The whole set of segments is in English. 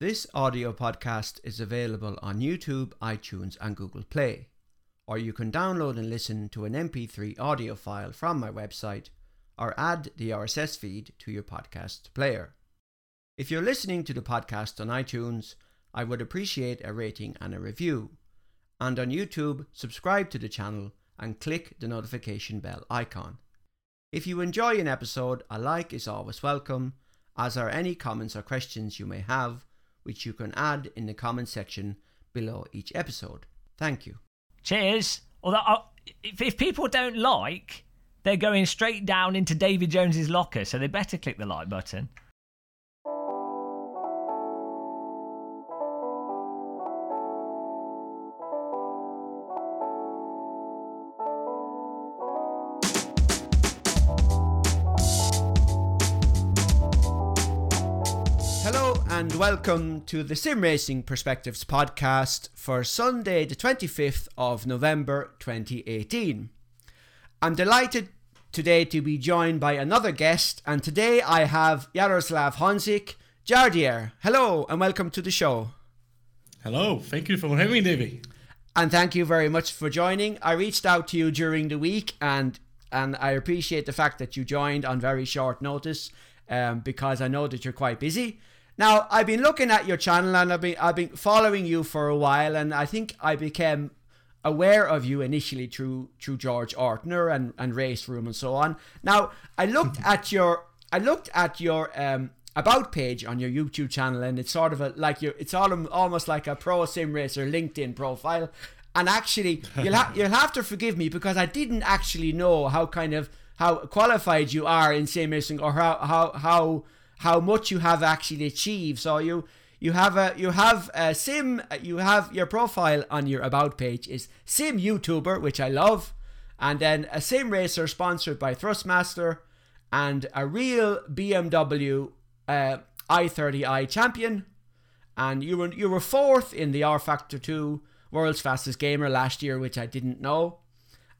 This audio podcast is available on YouTube, iTunes, and Google Play, or you can download and listen to an MP3 audio file from my website or add the RSS feed to your podcast player. If you're listening to the podcast on iTunes, I would appreciate a rating and a review. And on YouTube, subscribe to the channel and click the notification bell icon. If you enjoy an episode, a like is always welcome, as are any comments or questions you may have which you can add in the comment section below each episode. Thank you. Cheers. Although, uh, if, if people don't like, they're going straight down into David Jones's locker, so they better click the like button. Welcome to the Sim Racing Perspectives podcast for Sunday, the 25th of November 2018. I'm delighted today to be joined by another guest, and today I have Yaroslav Honzik Jardier. Hello and welcome to the show. Hello, thank you for having me, Davey. And thank you very much for joining. I reached out to you during the week and and I appreciate the fact that you joined on very short notice um, because I know that you're quite busy. Now, I've been looking at your channel and I've been I've been following you for a while, and I think I became aware of you initially through through George Ortner and and Race Room and so on. Now, I looked at your I looked at your um about page on your YouTube channel, and it's sort of a like your it's all almost like a pro sim racer LinkedIn profile. And actually, you'll ha- you'll have to forgive me because I didn't actually know how kind of how qualified you are in sim racing or how how how how much you have actually achieved. So you you have a you have a sim you have your profile on your about page is sim YouTuber, which I love, and then a sim racer sponsored by Thrustmaster, and a real BMW uh, 130i champion, and you were you were fourth in the rFactor Two World's Fastest Gamer last year, which I didn't know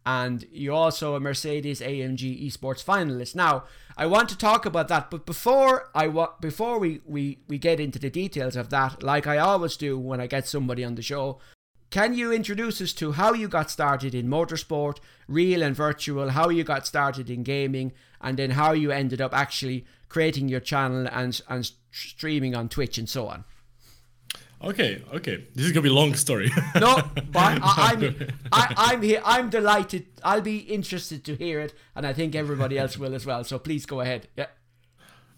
and you're also a Mercedes AMG Esports finalist. Now, I want to talk about that, but before I wa- before we, we we get into the details of that, like I always do when I get somebody on the show, can you introduce us to how you got started in motorsport, real and virtual, how you got started in gaming, and then how you ended up actually creating your channel and and streaming on Twitch and so on? Okay, okay. This is gonna be a long story. no, but I, I'm I, I'm here. I'm delighted. I'll be interested to hear it, and I think everybody else will as well. So please go ahead. Yeah.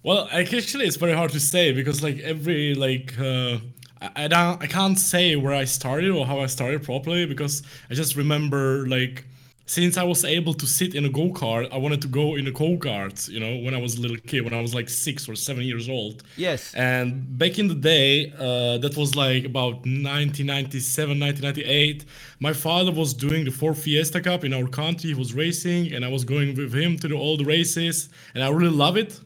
Well, actually, it's very hard to say because like every like uh, I I, don't, I can't say where I started or how I started properly because I just remember like since I was able to sit in a go kart, I wanted to go in a go kart. You know, when I was a little kid, when I was like six or seven years old. Yes. And back in the day, uh, that was like about 1997, 1998. My father was doing the Ford Fiesta Cup in our country. He was racing, and I was going with him to the, all the races, and I really love it.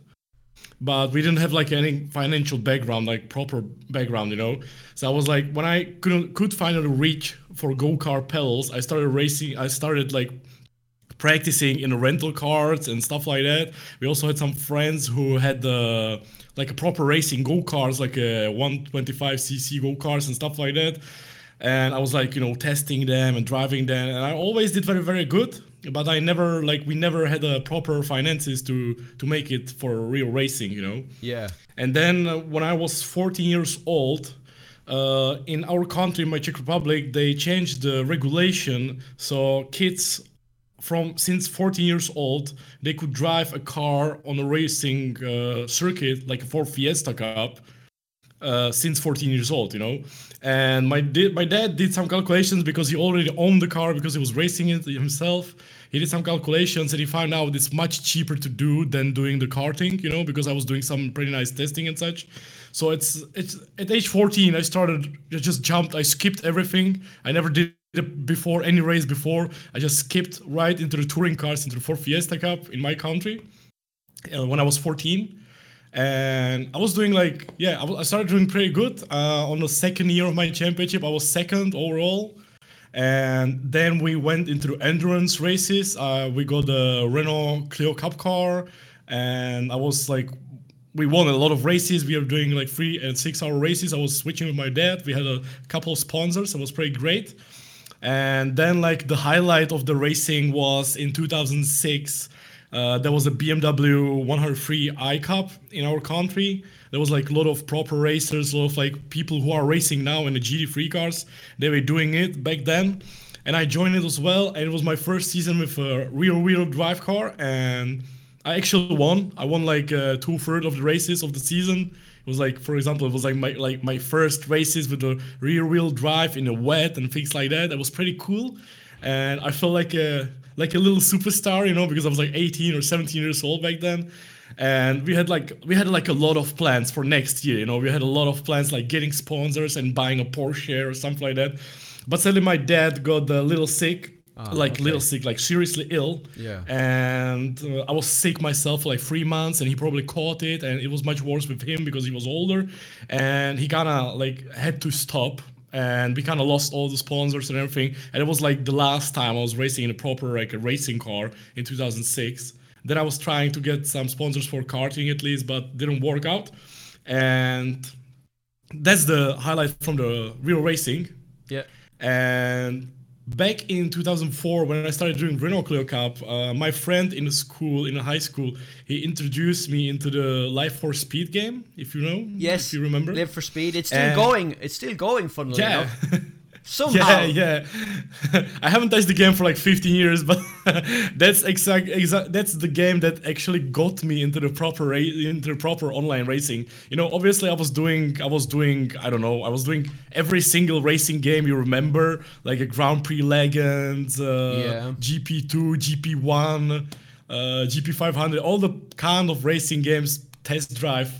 But we didn't have like any financial background, like proper background, you know. So I was like, when I couldn't could finally reach for go kart pedals, I started racing. I started like practicing in rental cars and stuff like that. We also had some friends who had the uh, like a proper racing go karts, like a 125cc go karts and stuff like that. And I was like, you know, testing them and driving them, and I always did very, very good. But I never like we never had a proper finances to to make it for real racing, you know. Yeah. And then uh, when I was 14 years old, uh, in our country, my Czech Republic, they changed the regulation so kids from since 14 years old they could drive a car on a racing uh, circuit like a Ford Fiesta Cup uh, since 14 years old, you know. And my di- my dad did some calculations because he already owned the car because he was racing it himself. He did some calculations and he found out it's much cheaper to do than doing the karting, you know, because I was doing some pretty nice testing and such. So it's it's at age 14 I started I just jumped I skipped everything. I never did before any race before. I just skipped right into the touring cars into the Ford Fiesta Cup in my country uh, when I was 14 and I was doing like yeah I, I started doing pretty good uh, on the second year of my championship. I was second overall and then we went into endurance races uh, we got the Renault Clio Cup car and I was like we won a lot of races. We were doing like three and six hour races. I was switching with my dad. We had a couple of sponsors. It was pretty great. And then like the highlight of the racing was in 2006. Uh, there was a BMW 103 i Cup in our country. There was like a lot of proper racers, a lot of like people who are racing now in the GT3 cars. They were doing it back then, and I joined it as well. And it was my first season with a rear-wheel drive car, and I actually won. I won like uh, two thirds of the races of the season. It was like, for example, it was like my like my first races with the rear-wheel drive in the wet and things like that. That was pretty cool, and I felt like a like a little superstar, you know, because I was like 18 or 17 years old back then. And we had like we had like a lot of plans for next year, you know. We had a lot of plans like getting sponsors and buying a Porsche or something like that. But suddenly my dad got a little sick Ah, like okay. little sick, like seriously ill. Yeah. And uh, I was sick myself for like three months, and he probably caught it, and it was much worse with him because he was older, and he kind of like had to stop. And we kind of lost all the sponsors and everything. And it was like the last time I was racing in a proper like a racing car in 2006. Then I was trying to get some sponsors for karting at least, but didn't work out. And that's the highlight from the real racing. Yeah. And back in 2004, when I started doing Renault Clio Cup, uh, my friend in the school, in the high school, he introduced me into the Live for Speed game. If you know, Yes. if you remember. Live for Speed. It's still And- going. It's still going. Funnily yeah. enough. Somehow. Yeah, yeah. I haven't touched the game for like 15 years, but that's exact, exact. That's the game that actually got me into the proper ra- into the proper online racing. You know, obviously, I was doing, I was doing, I don't know, I was doing every single racing game you remember, like a Grand Prix Legends, uh, Yeah. GP2, GP1, uh, GP500, all the kind of racing games, test drive,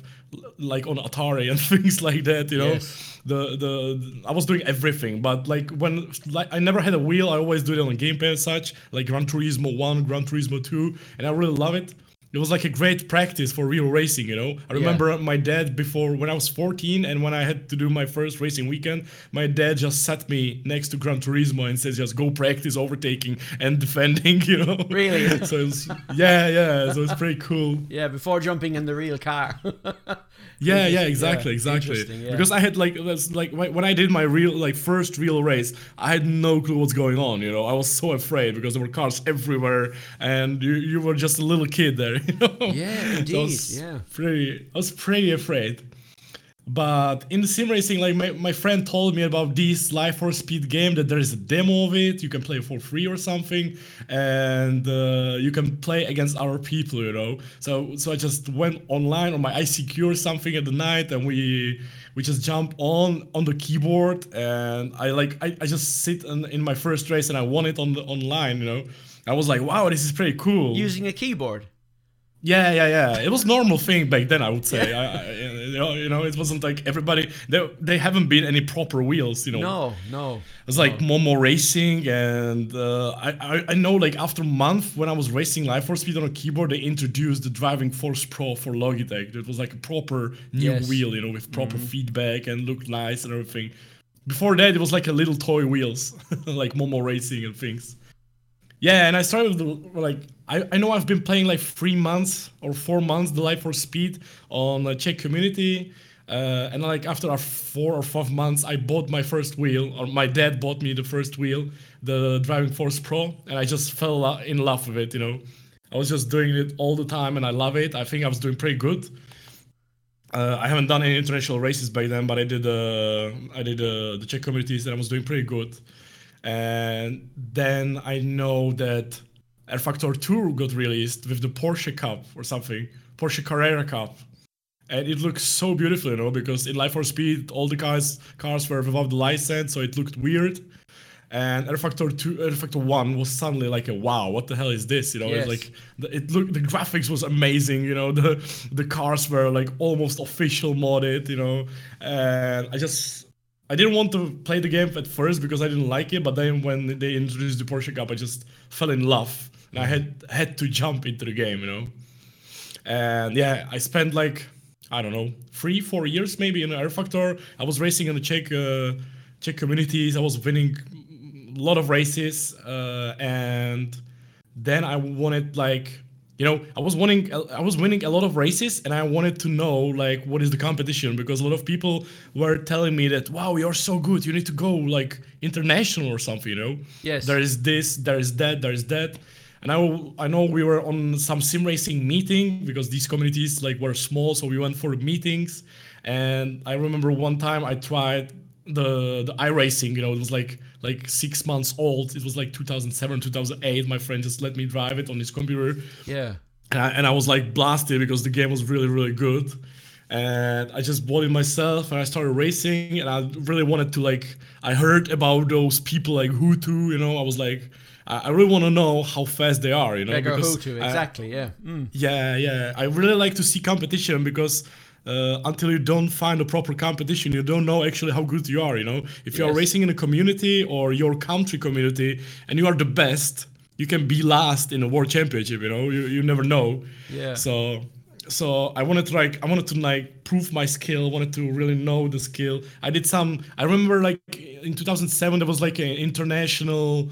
like on Atari and things like that. You know Yes. the, the I was doing everything, but like when like I never had a wheel, I always do it on gamepad and such, like Gran Turismo One, Gran Turismo Two, and I really love it. It was like a great practice for real racing, you know. I remember my dad before when I was 14 and when I had to do my first racing weekend, my dad just sat me next to Gran Turismo and says just go practice overtaking and defending, you know. Really? so was, yeah, yeah. So it's pretty cool. Yeah, before jumping in the real car. Yeah, yeah, exactly, yeah, exactly. yeah. Because I had like that's like when I did my real like first real race, I had no clue what's going on. You know, I was so afraid because there were cars everywhere, and you, you were just a little kid there. You know. Yeah, So indeed, was yeah. Pretty, I was pretty afraid. But in the sim racing, like my, my friend told me about this Live for Speed game that there is a demo of it. You can play for free or something, and uh, you can play against other people. You know, so so I just went online on my ICQ or something at the night, and we we just jump on on the keyboard, and I like I, I just sit in, in my first race and I won it on the online. You know, I was like, wow, this is pretty cool. Using a keyboard. Yeah, yeah, yeah. It was normal thing back then. I would say. I, I, know, you know, it wasn't like everybody. They, they haven't been any proper wheels. You know. No, no. It was like Momo racing, and uh, I, I I know like after a month when I was racing Live for Speed on a keyboard, they introduced the Driving Force Pro for Logitech. It was like a proper new Yes. wheel, you know, with proper feedback and looked nice and everything. Before that, it was like a little toy wheels, like Momo racing and things. Yeah, and I started like I, I know I've been playing like three months or four months the Live for Speed on the Czech community, uh, and like after our four or five months, I bought my first wheel, or my dad bought me the first wheel, the Driving Force Pro, and I just fell in love with it. You know, I was just doing it all the time, and I love it. I think I was doing pretty good. Uh, I haven't done any international races by then, but I did uh, I did uh, the Czech communities, and I was doing pretty good. And then I know that rFactor 2 got released with the Porsche Cup or something, Porsche Carrera Cup. And it looks so beautiful, you know, because in Live for Speed, all the cars cars were without the license, so it looked weird. And rFactor 2, rFactor 1 was suddenly like a wow, what the hell is this? You know, Yes. it's like the, it looked the graphics was amazing, you know, the the cars were like almost official modded, you know. And I just I didn't want to play the game at first because I didn't like it, but then when they introduced the Porsche Cup, I just fell in love, and I had had to jump into the game, you know. And yeah, I spent like I don't know three, four years maybe in rFactor. I was racing in the Czech uh, Czech communities. I was winning a lot of races, uh, and then I wanted like you know, I was winning I was winning a lot of races and I wanted to know like what is the competition because a lot of people were telling me that wow, you're so good, you need to go like international or something, you know? Yes. There is this, there is that, there is that. And I, I know we were on some sim racing meeting because these communities like were small, so we went for meetings. And I remember one time I tried the the iRacing, you know, it was like like six months old. It was like 2007, 2008. My friend just let me drive it on his computer. Yeah. And I, and I was like blasted because the game was really, really good. And I just bought it myself and I started racing. And I really wanted to, like, I heard about those people like Huttu, you know, I was like, I I really want to know how fast they are, you know. Because Huttu, I- exactly. yeah. Mm. yeah, yeah. I really like to see competition because uh, until you don't find a proper competition, you don't know actually how good you are. You know, if you are racing in a community or your country community and you are the best, you can be last in a world championship. You know, you, you never know. Yeah. So. So I wanted to like I wanted to like prove my skill. Wanted to really know the skill. I did some. I remember like in 2007 there was like an international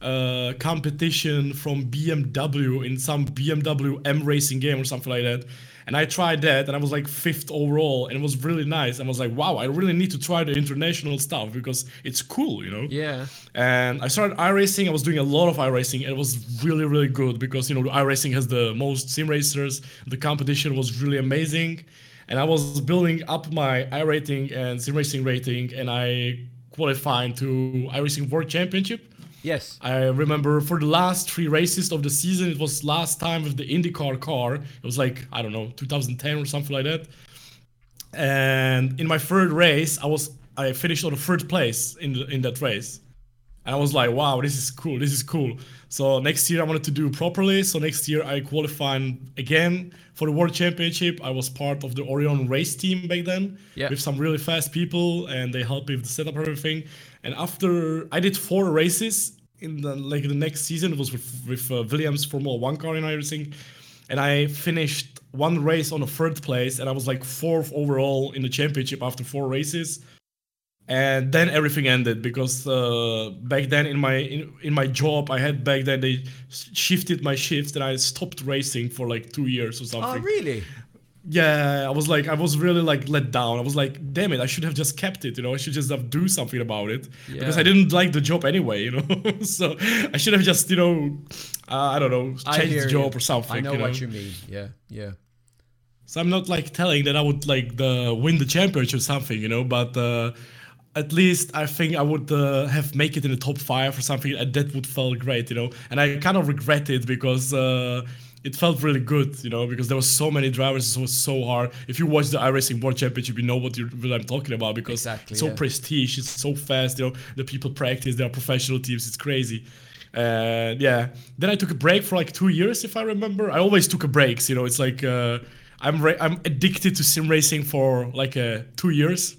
uh, competition from BMW in some BMW M racing game or something like that. And I tried that and I was like fifth overall and it was really nice. I was like, wow, I really need to try the international stuff because it's cool, you know? Yeah. And I started iRacing. I was doing a lot of iRacing. and It was really, really good because, you know, iRacing has the most sim racers. The competition was really amazing. And I was building up my iRating and sim racing rating and I qualified to iRacing World Championship. Yes. I remember for the last three races of the season, it was last time with the IndyCar car. It was like, I don't know, 2010 or something like that. And in my third race, I was I finished on the third place in the, in that race. And I was like, wow, this is cool. This is cool. So next year I wanted to do properly. So next year I qualified again for the World Championship. I was part of the Orion race team back then Yeah. with some really fast people and they helped me with the setup and everything. And after I did four races in the like the next season, it was with, with uh, Williams Formula One car and everything. And I finished one race on the third place and I was like fourth overall in the championship after four races and then everything ended because uh, back then in my in, in my job I had back then they shifted my shifts and I stopped racing for like two years or something. Oh, something. really? Yeah, I was like I was really like let down. I was like, damn it, I should have just kept it. You know, I should just have do something about it because I didn't like the job anyway. You know, so I should have just you know, uh, I don't know, changed the you. job or something. I know you what you mean. Yeah. Yeah. So I'm not like telling that I would like the win the championship or something, you know, but uh, at least I think I would uh, have make it in the top five or something, and that would felt great, you know. And I kind of regret it because uh, it felt really good, you know, because there was so many drivers, it was so hard. If you watch the iRacing World Championship, you know what, you what I'm talking about because Exactly, it's so yeah. prestige, it's so fast, you know. The people practice, they are professional teams, it's crazy. And yeah, then I took a break for like two years, if I remember. I always took a breaks, you know. It's like uh, I'm ra- I'm addicted to sim racing for like uh, two years.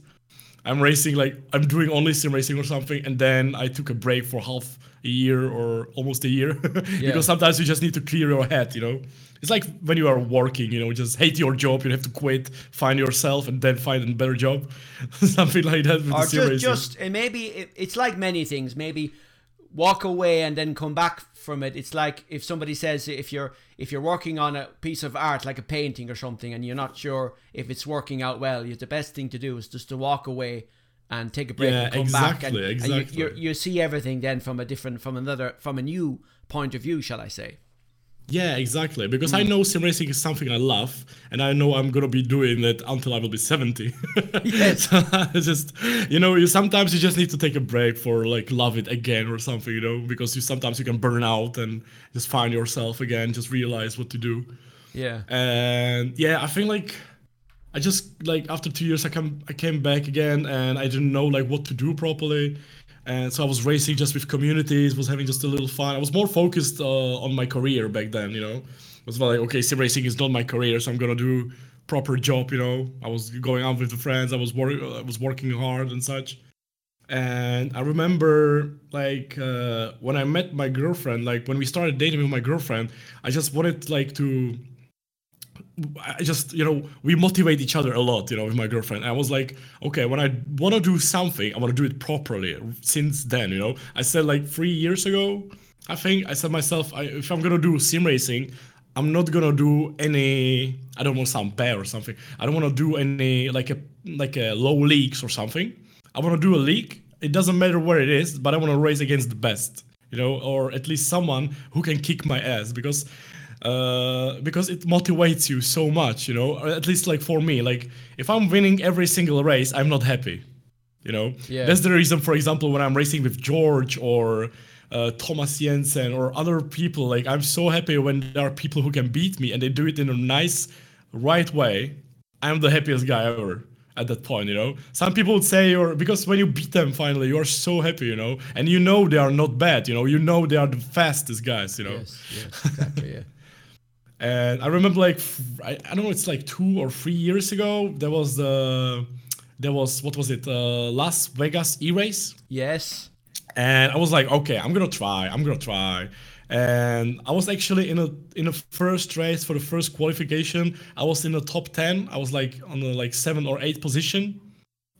I'm racing like I'm doing only sim racing or something, and then I took a break for half a year or almost a year Yeah. because sometimes you just need to clear your head, you know. It's like when you are working, you know, just hate your job, you have to quit, find yourself, and then find a better job, something like that with Or just, just uh, maybe it, it's like many things. Maybe walk away and then come back from it. It's like if somebody says if you're if you're working on a piece of art like a painting or something and you're not sure if it's working out well, you, the best thing to do is just to walk away and take a break Yeah, and come back and, exactly, and you, you you see everything then from a different from another from a new point of view, shall I say? Yeah, exactly. Because Hmm. I know sim racing is something I love, and I know I'm gonna be doing it until I will be 70. Yes. so I just, you know, you sometimes you just need to take a break for like love it again or something, you know, because you sometimes you can burn out and just find yourself again, just realize what to do. Yeah. And yeah, I think like I just like after two years I come I came back again and I didn't know like what to do properly. And so I was racing just with communities, was having just a little fun. I was more focused uh, on my career back then, you know. It was like, okay, sim racing is not my career, so I'm gonna do proper job, you know. I was going out with the friends, I was wor- I was working hard and such. And I remember like uh, when I met my girlfriend, like when we started dating with my girlfriend, I just wanted like to I just, you know, we motivate each other a lot, you know, with my girlfriend. I was like, okay, when I want to do something, I want to do it properly. Since then, you know, I said like three years ago, I think I said myself, I, if I'm gonna do sim racing, I'm not gonna do any. I don't want some bad or something. I don't want to do any like a like a low leagues or something. I want to do a league. It doesn't matter where it is, but I want to race against the best, you know, or at least someone who can kick my ass because uh, because it motivates you so much, you know. Or at least like for me, like if I'm winning every single race, I'm not happy. You know, Yeah. that's the reason. For example, when I'm racing with George or uh, Thomas Jensen or other people, like I'm so happy when there are people who can beat me and they do it in a nice, right way. I'm the happiest guy ever at that point, you know. Some people would say you're because when you beat them finally, you're so happy, you know, and you know they are not bad, you know, you know they are the fastest guys, you know. Yes, yes, exactly. Yeah. And I remember like I don't know, it's like two or three years ago. There was the there was what was it? Uh, Las Vegas E-race, Yes. and I was like, okay, I'm gonna try. I'm gonna try. And I was actually in a in a first race for the first qualification. I was in the top ten. I was like on the like seven or eight position,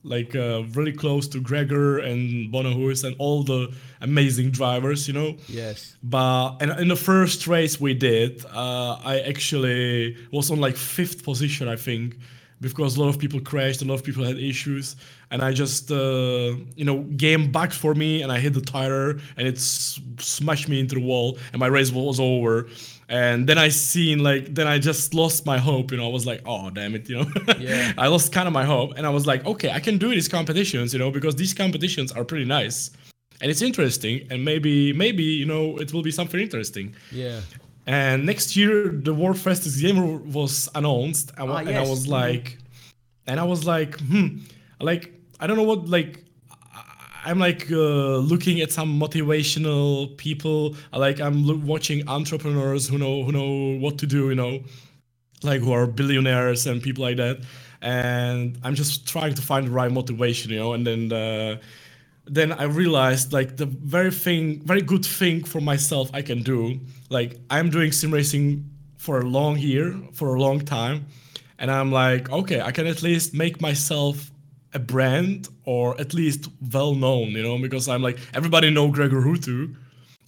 like uh, really close to Greger and Bono Huis and all the amazing drivers, you know. Yes. But and in the first race we did, uh, I actually was on like fifth position, I think, because a lot of people crashed, a lot of people had issues, and I just, uh, you know, game backed for me, and I hit the tire, and it s- smashed me into the wall, and my race was over. And then I seen like, then I just lost my hope, you know. I was like, oh damn it, you know. Yeah. I lost kind of my hope, and I was like, okay, I can do these competitions, you know, because these competitions are pretty nice and it's interesting and maybe maybe you know it will be something interesting Yeah. and next year the world fastest gamer was announced and, Ah, and i was like and i was like hmm like i don't know what like i'm like uh, looking at some motivational people. Like i'm watching entrepreneurs who know who know what to do you know like who are billionaires and people like that. And i'm just trying to find the right motivation you know and then uh, then i realized like the very thing very good thing for myself i can do like i'm doing sim racing for a long year for a long time. And i'm like okay i can at least make myself a brand or at least well known you know because i'm like everybody know greger huttu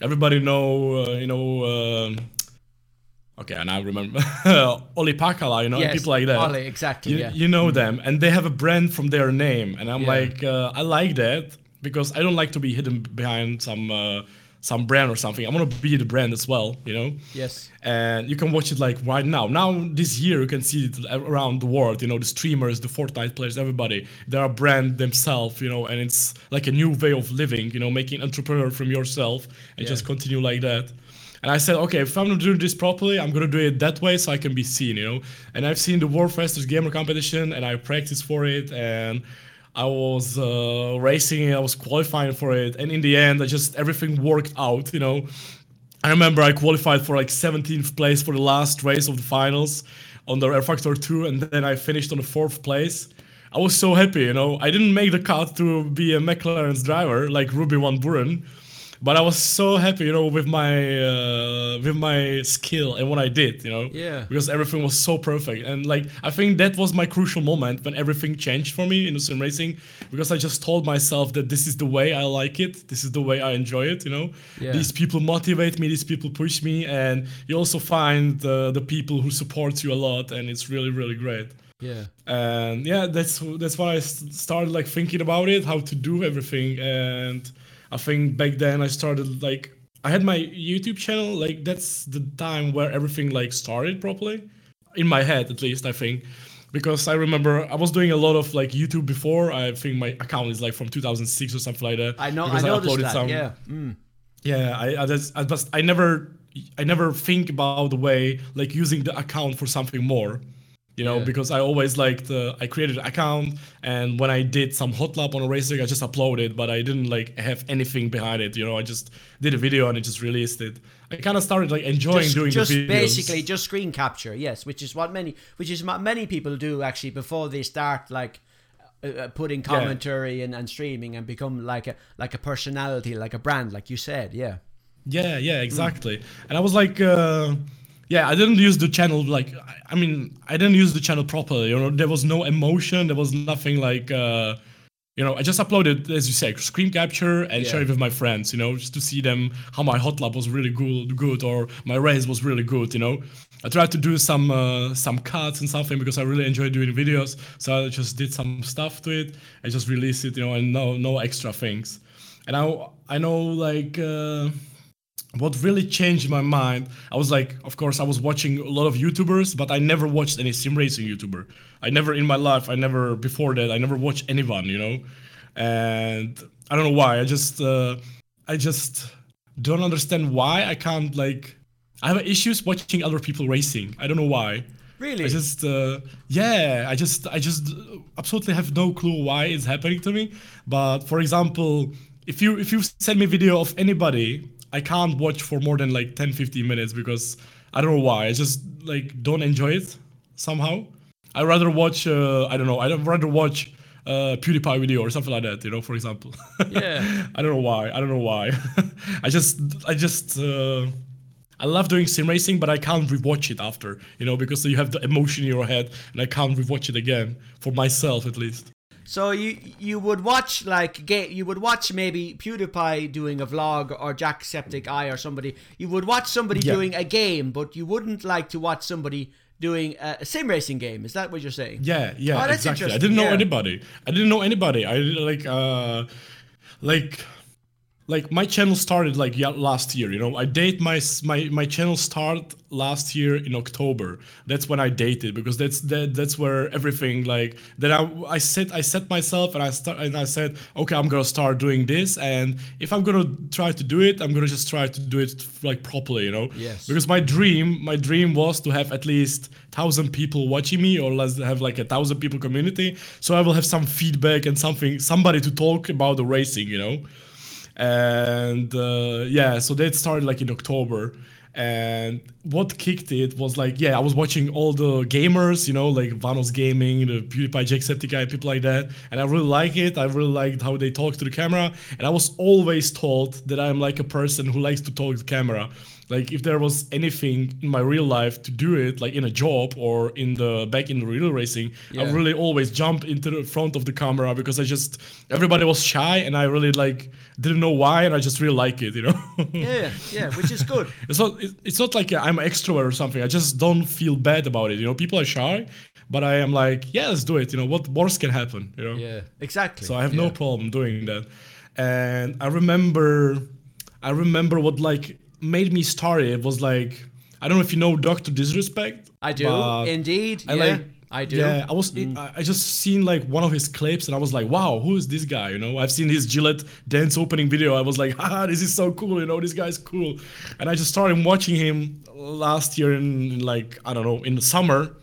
everybody know uh, you know um, okay and i remember olli pahkala you know Yes. people like that Olli, exactly. you, yeah. you know them and they have a brand from their name and i'm Yeah. like uh, i like that because i don't like to be hidden behind some uh, some brand or something i want to be the brand as well you know yes. and you can watch it like right now now this year you can see it around the world you know the streamers the fortnite players everybody they are brand themselves you know and it's like a new way of living you know making entrepreneur from yourself and Yeah. just continue like that and I said, okay, if I'm gonna do this properly, I'm gonna do it that way so I can be seen, you know. And I've seen the World Fastest Gamer competition, and I practiced for it, and I was uh, racing I was qualifying for it, and in the end, I just everything worked out, you know. I remember I qualified for like 17th place for the last race of the finals on the rFactor 2, and then I finished on the fourth place. I was so happy, you know. I didn't make the cut to be a McLaren's driver like Rudy Van Buren, but I was so happy, you know, with my uh, with my skill and what I did, you know. Yeah. Because everything was so perfect, and like I think that was my crucial moment when everything changed for me in the sim racing, because I just told myself that this is the way I like it, this is the way I enjoy it, you know. Yeah. These people motivate me, these people push me, and you also find uh, the people who support you a lot, and it's really really great Yeah. and yeah that's that's why I started like thinking about it how to do everything and i think back then i started like i had my youtube channel like that's the time where everything like started properly in my head at least i think because i remember i was doing a lot of like youtube before i think my account is like from 2006 or something like that I know. I noticed uploaded that. some- yeah. Mm. yeah, I I just, I just I never I never think about the way like using the account for something more. You know, Yeah. because I always liked uh, I created an account and when I did some hot lap on a racing, I just uploaded, but I didn't like have anything behind it. You know, I just did a video and I just released it. I kind of started like enjoying just, doing just the videos. basically just screen capture yes which is what many which is what many people do actually before they start like uh, uh, putting commentary and, and streaming and become like a like a personality like a brand like you said yeah Yeah, yeah, exactly. And I was like, uh, yeah, I didn't use the channel like, I- mean, I didn't use the channel properly. You know, there was no emotion. There was nothing like, uh, you know, I just uploaded, as you say, screen capture and Yeah. share it with my friends, you know, just to see them how my hot lap was really good, good, or my race was really good, you know. I tried to do some uh, some cuts and something because I really enjoy doing videos, so I just did some stuff to it. I just released it, you know, and no no extra things. And I I know like. Uh, what really changed my mind i was like of course i was watching a lot of youtubers but i never watched any sim racing youtuber i never in my life i never before that i never watched anyone you know and i don't know why i just uh, i just don't understand why i can't like i have issues watching other people racing i don't know why Really? I just, uh, yeah, I just, I just absolutely have no clue why it's happening to me. But for example, if you if you send me a video of anybody, I can't watch for more than like 10, 15 minutes because I don't know why. I just like don't enjoy it somehow. I rather watch, uh, I don't know, I'd rather watch uh, PewDiePie video or something like that. You know, for example. Yeah. I don't know why. I don't know why. I just, I just. Uh, I love doing sim racing, but I can't rewatch it after, you know, because you have the emotion in your head, and I can't rewatch it again for myself at least. So you you would watch like ga- you would watch maybe PewDiePie doing a vlog or Jacksepticeye or somebody. You would watch somebody Yeah. doing a game, but you wouldn't like to watch somebody doing a, a sim racing game. Is that what you're saying? Yeah, yeah, Oh, that's exactly. I didn't know yeah. anybody. I didn't know anybody. I like, uh, like, like my channel started like yeah, last year. You know, I date my my my channel start last year in October. That's when I dated because that's that that's where everything like that I I set I set myself and I start and I said okay I'm gonna start doing this and if I'm gonna try to do it I'm gonna just try to do it like properly. You know. Yes. Because my dream my dream was to have at least thousand people watching me or let's have like a thousand people community so i will have some feedback and something somebody to talk about the racing you know and uh, yeah so that started like in october. And what kicked it was like yeah i was watching all the gamers you know like vanoss gaming the pewdiepie jacksepticeye people like that. And i really like it. I really liked how they talk to the camera. And i was always told that i'm like a person who likes to talk to the camera like if there was anything in my real life to do it like in a job or in the back in the real racing i really always jump into the front of the camera because i just everybody was shy and i really like didn't know why and i just really like it you know? Yeah, yeah, which is good. it's not it- it's not like i'm an extrovert or something. I just don't feel bad about it you know? People are shy but i am like yeah let's do it you know? What worse can happen you know? Yeah, exactly. so I have no problem doing that. And I remember, I remember what like made me start it was like I don't know if you know Doctor Disrespect. I do indeed. I yeah, like. I do. Yeah, I was. I I just seen like one of his clips, and I was like, "Wow, who is this guy?" You know, I've seen his Gillette dance opening video. I was like, "Ah, this is so cool!" You know, this guy's cool. And I just started watching him last year in, in like I don't know in the summer,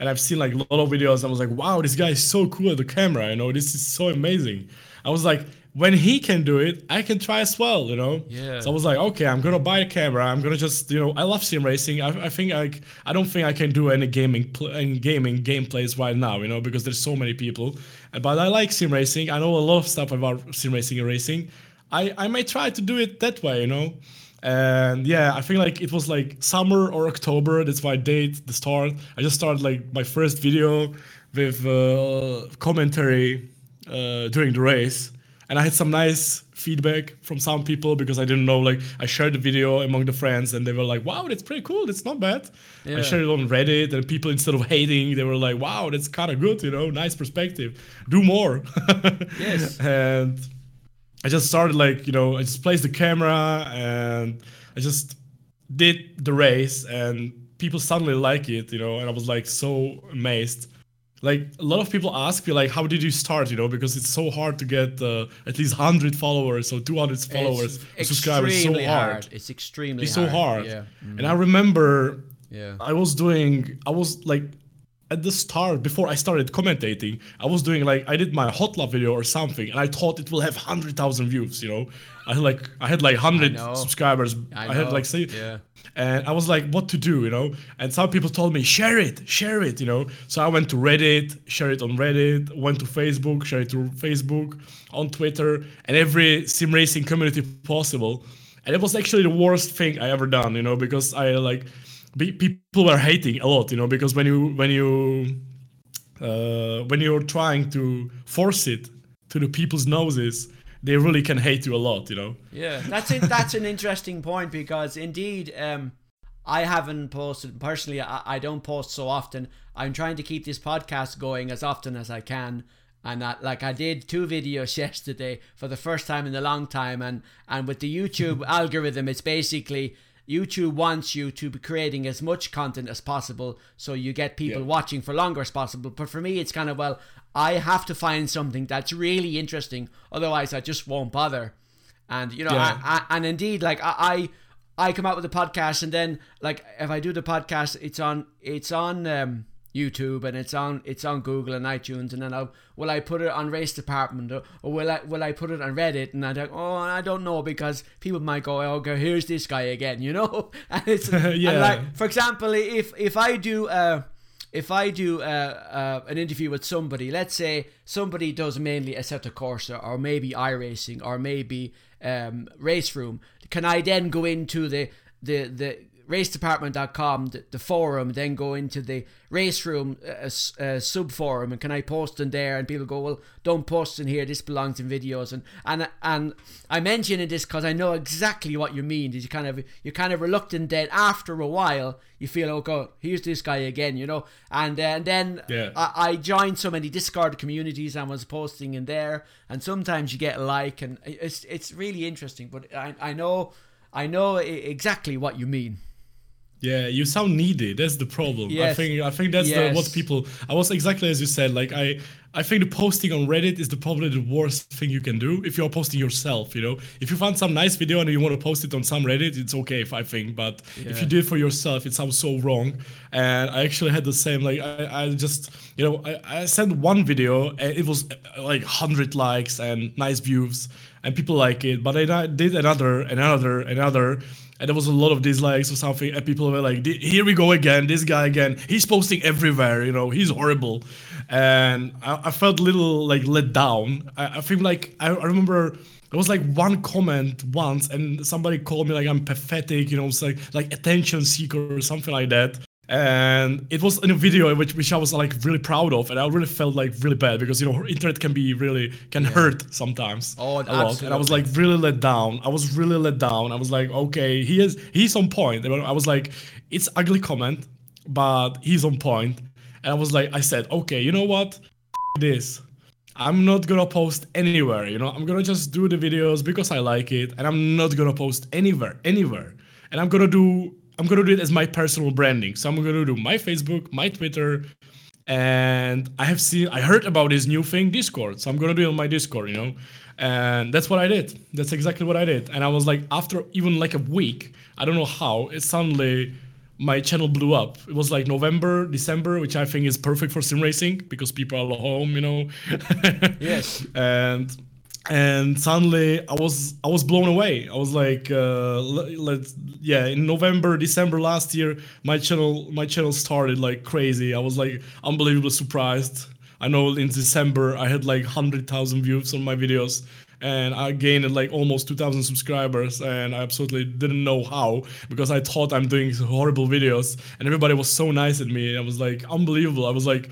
and I've seen like a lot of videos. I was like, wow, this guy is so cool at the camera. You know, this is so amazing. I was like, when he can do it, I can try as well. You know. Yeah. So I was like, okay, I'm gonna buy a camera. I'm gonna just, you know, I love sim racing. I, I think I, I don't think I can do any gaming, pl- any gaming gameplays right now. You know, because there's so many people. But I like sim racing. I know a lot of stuff about sim racing and racing. I, I may try to do it that way. You know. And yeah, I think like it was like summer or October. That's my date, the start. I just started like my first video with uh, commentary uh, during the race, and I had some nice feedback from some people because I didn't know. Like I shared the video among the friends, and they were like, "Wow, that's pretty cool. That's not bad." Yeah. I shared it on Reddit, and people instead of hating, they were like, "Wow, that's kind of good. You know, nice perspective. Do more." Yes. and I just started like you know I just placed the camera and I just did the race and people suddenly like it you know and I was like so amazed. Like a lot of people ask me like how did you start you know because it's so hard to get uh, at least 100 followers or 200 followers it's subscribers so extremely hard. It's extremely It's so hard. Yeah. And I remember Yeah. I was doing I was like at the start before I started commentating, I was doing like I did my hot love video or something, and I thought it will have hundred thousand views. You know, I had like I had like hundred subscribers. I I, had like say, yeah. and I was like, what to do? You know, and some people told me share it, share it. You know, so I went to Reddit, share it on Reddit, went to Facebook, share it to Facebook, on Twitter, and every sim racing community possible. And it was actually the worst thing I ever done. You know, because I like be, people were hating a lot. You know, because when you when you uh, when you're trying to force it to the people's noses, they really can hate you a lot, you know. Yeah, that's it. That's an interesting point because indeed, um, I haven't posted personally. I, I don't post so often. I'm trying to keep this podcast going as often as I can. And I, like I did two videos yesterday for the first time in a long time, and and with the YouTube algorithm, it's basically YouTube wants you to be creating as much content as possible so you get people Yeah. watching for longer as possible. But for me, it's kind of well, I have to find something that's really interesting, otherwise I just won't bother. And you know, Yeah. I, I, and indeed, like I, I, I come out with a podcast, and then like if I do the podcast, it's on, it's on um, YouTube, and it's on, it's on Google and iTunes, and then I will I put it on Race Department, or, or will I, will I put it on Reddit? And I don't, oh, I don't know because people might go, oh, okay, here's this guy again, you know. And it's and Yeah. like, for example, if if I do uh if I do uh, uh, an interview with somebody, let's say somebody does mainly Assetto Corsa or maybe iRacing or maybe um, Race Room, can I then go into the the the racedepartment.com the, the forum then go into the race room uh, uh, sub forum and can i post in there? And people go well don't post in here this belongs in videos. And and and i mention this because i know exactly what you mean is you kind of you're kind of reluctant then after a while you feel oh god here's this guy again you know? And, uh, and then Yeah. I, I joined so many discord communities and was posting in there and sometimes you get a like and it's it's really interesting but i, I know i know exactly what you mean Yeah, you sound needy. That's the problem. I think I think that's the, what people. I was exactly as you said. Like I, I think the posting on Reddit is the probably the worst thing you can do if you're posting yourself. You know, if you find some nice video and you want to post it on some Reddit, it's okay. If I think, but if you do it for yourself, it sounds so wrong. And I actually had the same. Like I, I just, you know, I, I sent one video and it was like hundred likes and nice views and people like it. But I did another, another, another and there was a lot of dislikes or something and people were like here we go again this guy again. He's posting everywhere you know he's horrible. And i, I felt a little like let down. I, I feel like I, I remember there was like one comment once and somebody called me like i'm pathetic you know it's like like attention seeker or something like that and it was in a video which which I was like really proud of, and I really felt like really bad because you know internet can be really can hurt sometimes. Oh, a lot. And I was like really let down. I was really let down. I was like, okay, he is he's on point. I was like, it's ugly comment, but he's on point. And I was like, I said, okay, you know what? this. I'm not gonna post anywhere, you know. I'm gonna just do the videos because I like it, and I'm not gonna post anywhere, anywhere. And I'm gonna do I'm gonna do it as my personal branding. So I'm gonna do my Facebook, my Twitter, and I have seen I heard about this new thing, Discord. So I'm gonna do it on my Discord, you know. And that's what I did. That's exactly what I did. And I was like, after even like a week, I don't know how, it suddenly my channel blew up. It was like November, December, which I think is perfect for sim racing because people are at home, you know. Yes. and and suddenly I was I was blown away. I was like, uh, let's yeah. In November, December last year, my channel my channel started like crazy. I was like unbelievably surprised. I know in December I had like hundred thousand views on my videos, and I gained like almost two thousand subscribers. And I absolutely didn't know how because I thought I'm doing horrible videos, and everybody was so nice at me. I was like unbelievable. I was like.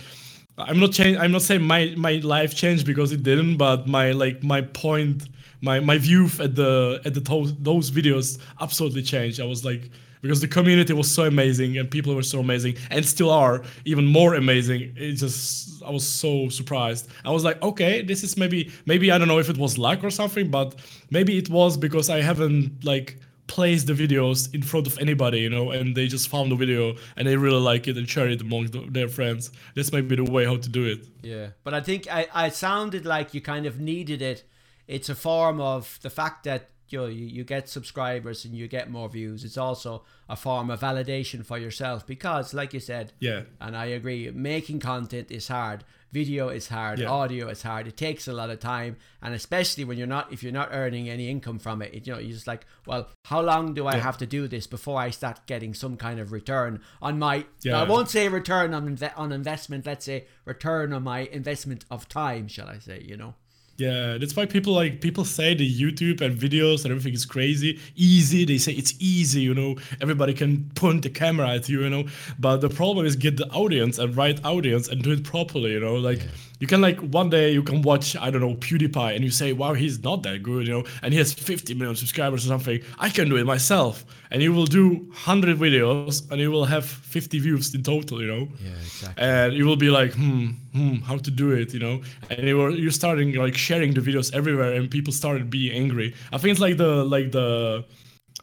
I'm not change. I'm not saying my my life changed because it didn't, but my like my point, my my view at the at the those, those videos absolutely changed. I was like because the community was so amazing and people were so amazing and still are even more amazing. It just I was so surprised. I was like, okay, this is maybe maybe I don't know if it was luck or something, but maybe it was because I haven't like placed the videos in front of anybody, you know, and they just found the video and they really like it and share it among the, their friends. This might be the way how to do it. Yeah, but I think I, I sounded like you kind of needed it. It's a form of the fact that you, know, you you get subscribers and you get more views. It's also a form of validation for yourself because, like you said, Yeah. and I agree, making content is hard. Video is hard. Yeah. Audio is hard. It takes a lot of time, and especially when you're not if you're not earning any income from it, it you know you're just like, well, how long do I Yeah. have to do this before I start getting some kind of return on my? Yeah. I won't say return on inve- on investment. Let's say return on my investment of time. Shall I say? You know. Yeah, that's why people like people say the YouTube and videos and everything is crazy, easy. They say it's easy, you know. Everybody can point the camera at you, you know. But the problem is get the audience and right audience and do it properly, you know. Like you can like one day you can watch I don't know PewDiePie and you say wow he's not that good you know and he has 50 million subscribers or something. I can do it myself. And you will do 100 videos and you will have 50 views in total you know? Yeah, exactly. and you will be like hmm hmm how to do it you know? And you were you're starting like sharing the videos everywhere and people started being angry. I think it's like the like the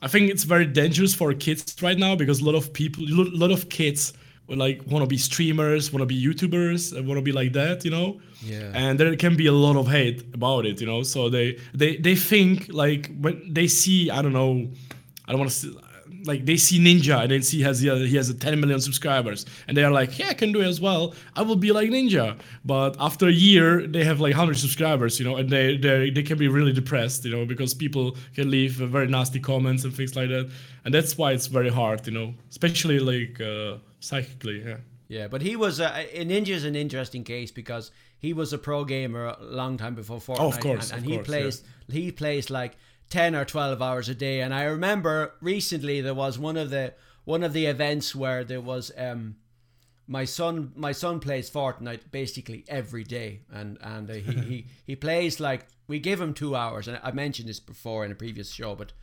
I think it's very dangerous for kids right now because a lot of people a lot of kids like want to be streamers, want to be YouTubers, want to be like that, you know. Yeah. And there can be a lot of hate about it, you know. So they they they think like when they see I don't know, I don't want to like they see Ninja and they see he has he has a 10 million subscribers and they are like yeah I can do it as well I will be like Ninja but after a year they have like 100 subscribers you know and they they they can be really depressed you know because people can leave very nasty comments and things like that and that's why it's very hard you know especially like uh, psychically yeah. Yeah, but he was a, a Ninja's an interesting case because he was a pro gamer a long time before Fortnite, Oh, of course, and, and of he course, plays he plays like ten or twelve hours a day. And I remember recently there was one of the one of the events where there was um my son my son plays Fortnite basically every day, and and uh, he, he he plays like we give him two hours, and I mentioned this before in a previous show, but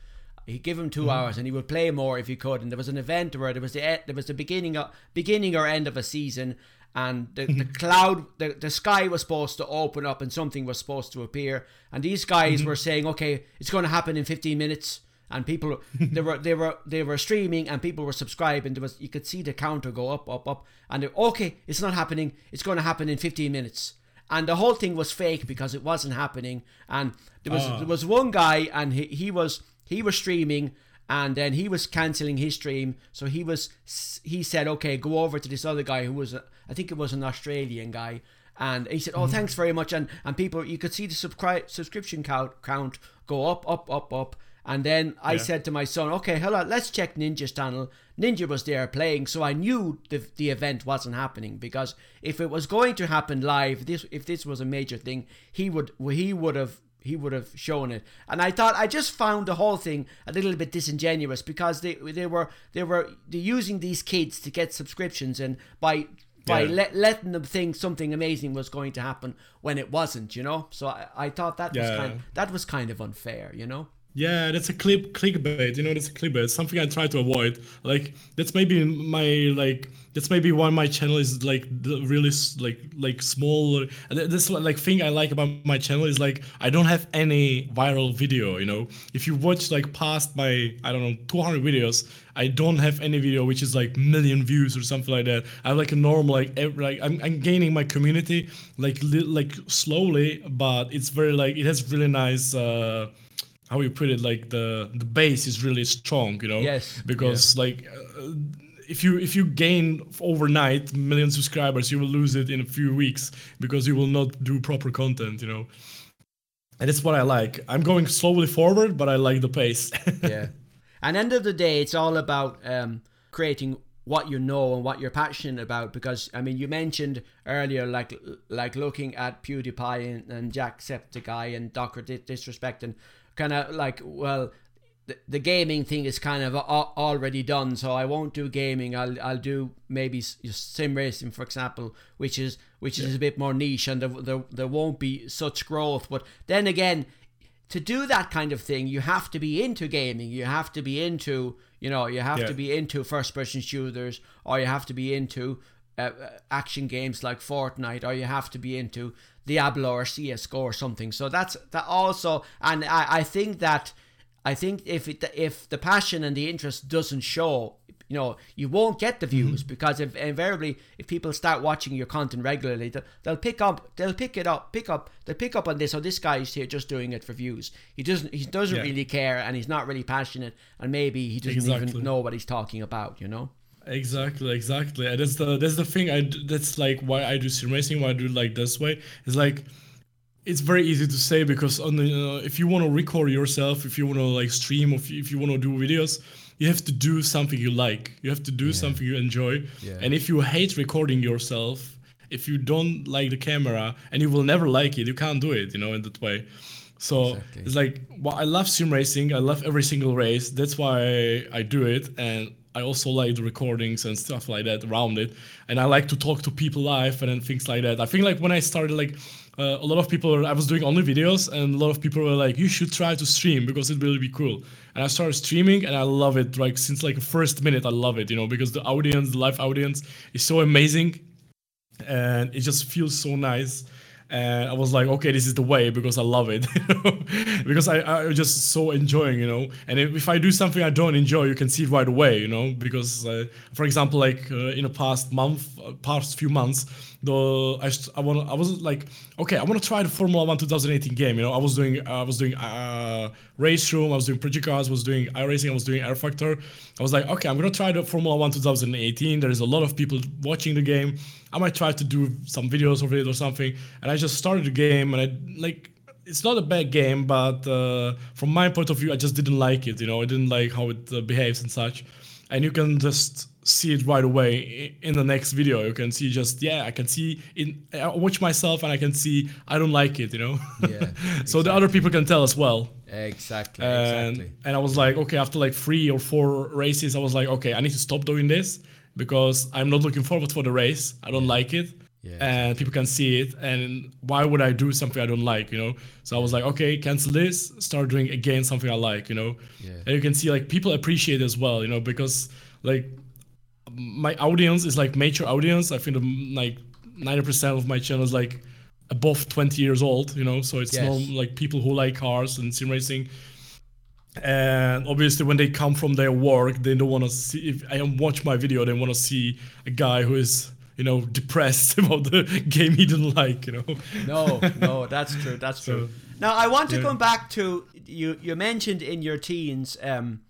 he'd give him 2 Mm-hmm. hours and he would play more if he could. And there was an event where there was the there was the beginning of beginning or end of a season and the, the cloud the, the sky was supposed to open up and something was supposed to appear. And these guys Mm-hmm. were saying okay it's going to happen in 15 minutes. And people they were they were they were streaming and people were subscribing. There was you could see the counter go up up up. And they, okay it's not happening. It's going to happen in 15 minutes. And the whole thing was fake because it wasn't happening. And there was there was one guy and he, he was he was streaming and then he was canceling his stream. So he was he said okay go over to this other guy who was a, i think it was an australian guy. And he said oh mm-hmm. thanks very much. And and people you could see the subscribe subscription count count go up up up up. And then I Yeah. said to my son, okay, hello, let's check Ninja's channel. Ninja was there playing, so I knew the, the event wasn't happening because if it was going to happen live, this if this was a major thing, he would he would have he would have shown it. And I thought I just found the whole thing a little bit disingenuous because they they were they were using these kids to get subscriptions and by by Yeah. let, letting them think something amazing was going to happen when it wasn't, you know. So I, I thought that was Yeah. kind that was kind of unfair, you know. Yeah, that's a clip clickbait. You know, that's a clickbait. Something I try to avoid. Like that's maybe my like that's maybe why my channel is like really like like small. This like thing I like about my channel is like I don't have any viral video. You know, if you watch like past my I don't know 200 videos, I don't have any video which is like million views or something like that. I have like a normal like ev- like I'm, I'm gaining my community like li- like slowly, but it's very like it has really nice. uh how you put it like the the base is really strong you know Yes, because like uh, if you if you gain overnight million subscribers you will lose it in a few weeks because you will not do proper content you know and that's what i like i'm going slowly forward but i like the pace yeah. And end of the day, it's all about um, creating what you know and what you're passionate about. Because I mean, you mentioned earlier, like like looking at PewDiePie and, and Jacksepticeye and Doctor Di- Disrespect, and kind of like, well, the, the gaming thing is kind of a- already done. So I won't do gaming. I'll I'll do maybe sim racing, for example, which is which is a bit more niche, and there, there there won't be such growth. But then again to do that kind of thing, you have to be into gaming. You have to be into, you know, you have Yeah. to be into first person shooters, or you have to be into uh, uh, action games like Fortnite, or you have to be into Diablo or CS:GO or something. So that's that also, and I, I think that I think if it if the passion and the interest doesn't show, you know, you won't get the views mm-hmm. because if invariably if people start watching your content regularly, they'll, they'll pick up, they'll pick it up, pick up, they'll pick up on this. Oh, this guy's here just doing it for views. He doesn't, he doesn't Yeah. really care, and he's not really passionate, and maybe he doesn't Exactly. even know what he's talking about. You know? Exactly, exactly. And that's the that's the thing. I d- that's like why I do sim racing. Why I do it like this way. It's like it's very easy to say because on the uh, if you want to record yourself, if you want to like stream, or if you, if you want to do videos, you have to do something you like. You have to do something you enjoy. Yeah. And if you hate recording yourself, if you don't like the camera, and you will never like it, you can't do it. You know, in that way. So Exactly. it's like, well, I love sim racing. I love every single race. That's why I do it, and I also like the recordings and stuff like that around it. And I like to talk to people live and things like that. I think like when I started, like uh, a lot of people, I was doing only videos, and a lot of people were like, "You should try to stream because it will be cool." And I started streaming, and I love it. Like since like first minute, I love it. You know, because the audience, the live audience, is so amazing and it just feels so nice and i was like okay this is the way because i love it. Because i i just so enjoying you know? And if, if i do something i don't enjoy you can see it right away you know? Because uh, for example like uh, in the past month uh, past few months the i, I want i was like okay i want to try the formula 1 2018 game you know? I was doing i was doing uh race room i was doing project cars i was doing iRacing i was doing rFactor. I was like okay i'm gonna try the formula 1 2018 there is a lot of people watching the game. I might try to do some videos of it or something. And i just started the game and i like it's not a bad game but uh, from my point of view i just didn't like it you know? I didn't like how it uh, behaves and such. And you can just see it right away in the next video you can see just yeah i can see in i watch myself and i can see i don't like it you know Yeah, so the other people can tell as well Exactly. and Exactly. and I was like, okay, after like three or four races, I was like, okay, I need to stop doing this because I'm not looking forward for the race. I don't like it, Yeah, and people can see it. And why would I do something I don't like? You know. So I was like, okay, cancel this. Start doing again something I like. You know. Yeah. And you can see like people appreciate as well. You know because like my audience is like mature audience. I think like ninety percent of my channel is like above 20 years old you know so it's Yes. norm like people who like cars and sim racing and obviously when they come from their work they don't want to see if i watch my video they want to see a guy who is you know depressed about the game he didn't like you know No, no, that's true. That's true. Now I want to come back to you. You mentioned in your teens, um,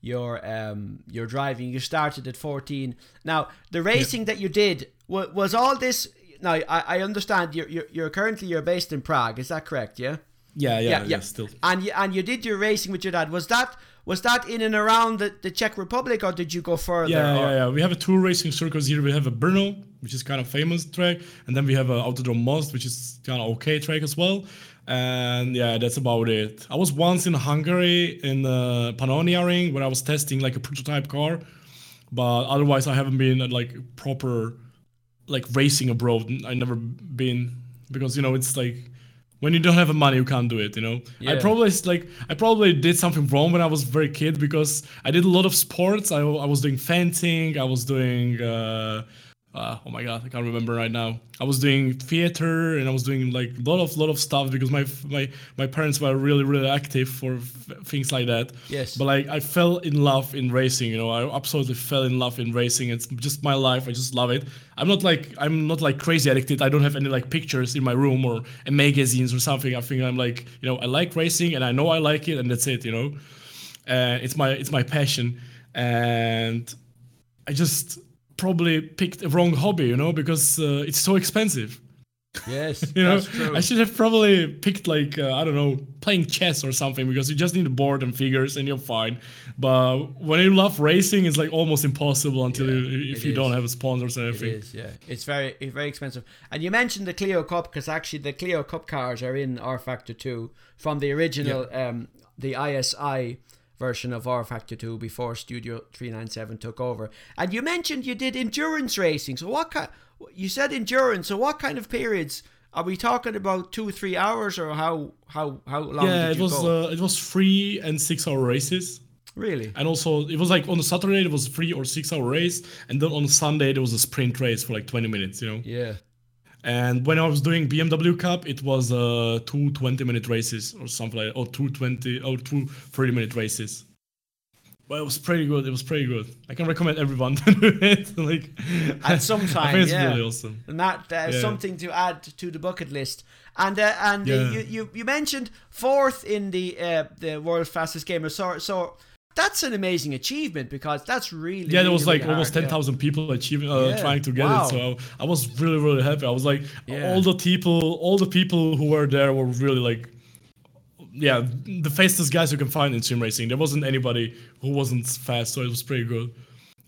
your um, your driving. You started at fourteen. Now the racing that you did was, was all this. Now I, I understand you're, you're you're currently you're based in Prague. Is that correct? Yeah. yeah yeah yeah, still And you and you did your racing with your dad. Was that was that in and around the, the Czech Republic, or did you go further? yeah, or- yeah, yeah. We have a two racing circles here. We have a Brno, which is kind of famous track, and then we have a Autodrome Most, which is kind of okay track as well. And yeah, that's about it. I was once in Hungary in the Pannonia Ring where I was testing like a prototype car, but otherwise I haven't been at like proper like racing abroad. I never been because you know it's like when you don't have money you can't do it you know i probably like i probably did something wrong when i was very kid because i did a lot of sports i, I was doing fencing i was doing uh, uh, oh my god i can't remember right now. I was doing theater and i was doing like a lot of lot of stuff because my my my parents were really really active for f- things like that. Yes. but like i fell in love in racing you know i absolutely fell in love in racing. It's just my life i just love it. I'm not like i'm not like crazy addicted. I don't have any like pictures in my room or in magazines or something. I think i'm like you know i like racing and i know i like it and that's it you know? Uh, it's my it's my passion. And i just probably picked a wrong hobby you know because uh, it's so expensive Yes, you know that's true. i should have probably picked like uh, i don't know playing chess or something because you just need a board and figures and you're fine but when you love racing it's like almost impossible until Yeah, you, if it you don't have sponsors and It everything is, yeah. It's very, it's very expensive. And you mentioned the Clio Cup because actually the Clio Cup cars are in R Factor Two from the original, um, the ISI version of rFactor Two before Studio Three Nine Seven took over. And you mentioned you did endurance racing. So what kind? You said endurance. So what kind of periods? Are we talking about two, three hours, or how how how long yeah did it was uh, it was three and six hour races really? and also it was like on a saturday it was three or six hour race and then on sunday there was a sprint race for like 20 minutes you know Yeah. And when I was doing BMW Cup, it was uh, two 20 minute races or something like or two 20 or two 30 minute races. But it was pretty good. It was pretty good. I can recommend everyone to do it. like At some time, yeah. really awesome. and that uh, Yeah. something to add to the bucket list. And uh, and uh, Yeah. you, you you mentioned fourth in the uh, the world's fastest gamer. So so that's an amazing achievement because that's really Yeah, there was really like almost hard, yeah. 10,000 people achieving, uh, Yeah. trying to get Wow. it. So I, I was really, really happy. I was like, Yeah. all the people, all the people who were there were really like, yeah, the fastest guys you can find in sim racing. There wasn't anybody who wasn't fast, so it was pretty good.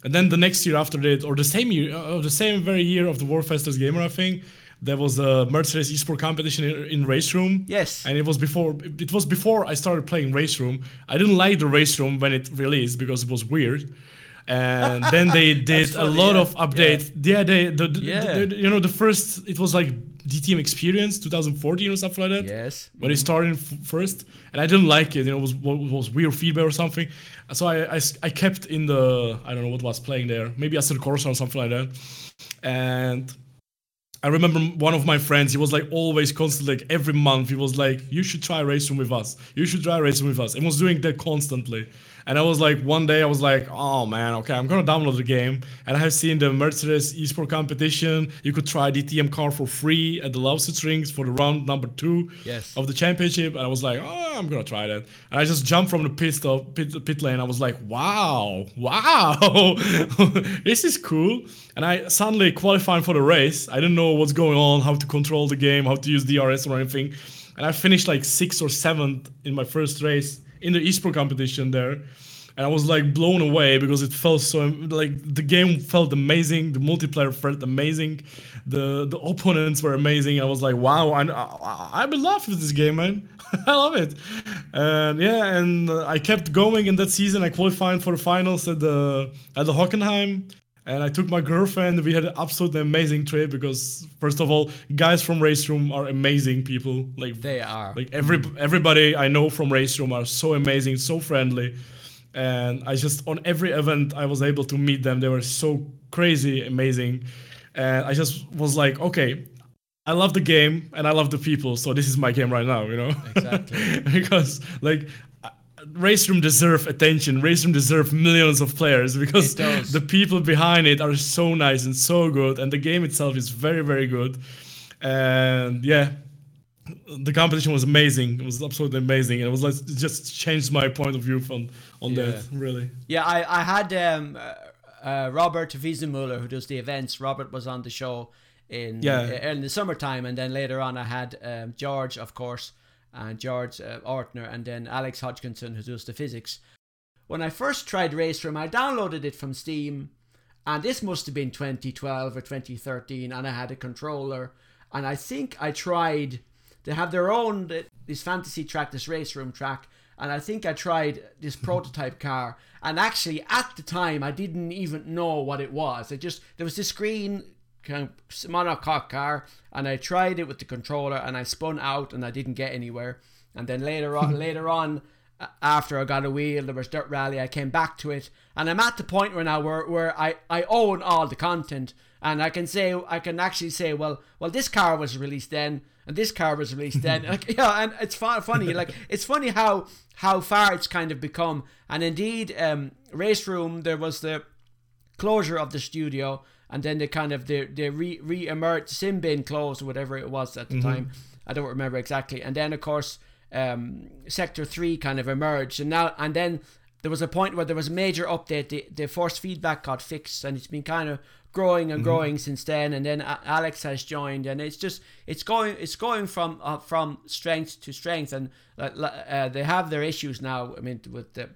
And then the next year after that, or the same year, uh, the same very year of the world fastest gamer, I think, there was a Mercedes esport competition in, in Race Room. Yes. And it was before it was before I started playing Race Room. I didn't like the Race Room when it released because it was weird. And then they did a funny, lot yeah. of updates. Yeah, they the, the- Yeah. the- you know the first it was like DTM Experience 2014 or something like that Yes. when it mm-hmm. started f- first, and I didn't like it. You know, it was it was weird feedback or something. So I, I, I kept in the I don't know what was playing there, maybe Assetto Corsa or something like that. And I remember one of my friends. He was like always constantly, like every month, he was like, "You should try racing with us. You should try racing with us." And was doing that constantly. And I was like, one day I was like, "Oh man, okay, I'm gonna download the game." And I have seen the Mercedes Esport competition. You could try DTM car for free at the Lausitz Rings for the round number two Yes. of the championship. And I was like, "Oh, I'm gonna try that." And I just jumped from the pit stop, pit, pit lane. I was like, "Wow, wow, this is cool." And I suddenly qualifying for the race. I didn't know what's going on, how to control the game, how to use DRS or anything. And I finished like sixth or seventh in my first race in the esports competition there. And I was like blown away because it felt so like the game felt amazing, the multiplayer felt amazing, the the opponents were amazing. I was like, wow, I I, I'm in love with this game, man. I love it. And yeah, and I kept going in that season. I qualified for the finals at the at the Hockenheim and I took my girlfriend. We had an absolutely amazing trip because, first of all, guys from Race Room are amazing people. Like They are. Like every everybody I know from Race Room are so amazing, so friendly, and I just on every event I was able to meet them. They were so crazy, amazing, and I just was like, okay. I love the game and I love the people, so this is my game right now, you know. Exactly. because like race room deserve attention race room deserve millions of players because the people behind it are so nice and so good and the game itself is very very good and yeah the competition was amazing it was absolutely amazing and it was like it just changed my point of view on on Yeah. that really Yeah, I, I had um, uh, uh, Robert Wiesenmuller, who does the events. Robert was on the show in Yeah. in the summertime, and then later on I had um, George, of course, and George uh, Ortner, and then Alex Hodgkinson, who does the physics. When I first tried Race Room, I downloaded it from Steam, and this must have been 2012 or 2013, and I had a controller, and I think I tried. They have their own this fantasy track, this Race Room track, and I think I tried this prototype car. And actually, at the time, I didn't even know what it was. I just there was this green monocoque car, and I tried it with the controller, and I spun out, and I didn't get anywhere. And then later on, later on, after I got a wheel, there was Dirt Rally. I came back to it, and I'm at the point where now where, where I, I own all the content, and I can say I can actually say, well, well, this car was released then, and this car was released then. like, yeah, and it's fu- funny. Like it's funny how how far it's kind of become. And indeed, um, Race Room there was the closure of the studio, and then they kind of they they re emerged. Simbin closed or whatever it was at the time. I don't remember exactly. And then of course, um, Sector Three kind of emerged, and now and then there was a point where there was a major update. The the force feedback got fixed, and it's been kind of growing and growing since then. And then Alex has joined, and it's just it's going it's going from uh, from strength to strength, and uh, uh, they have their issues now. I mean, with the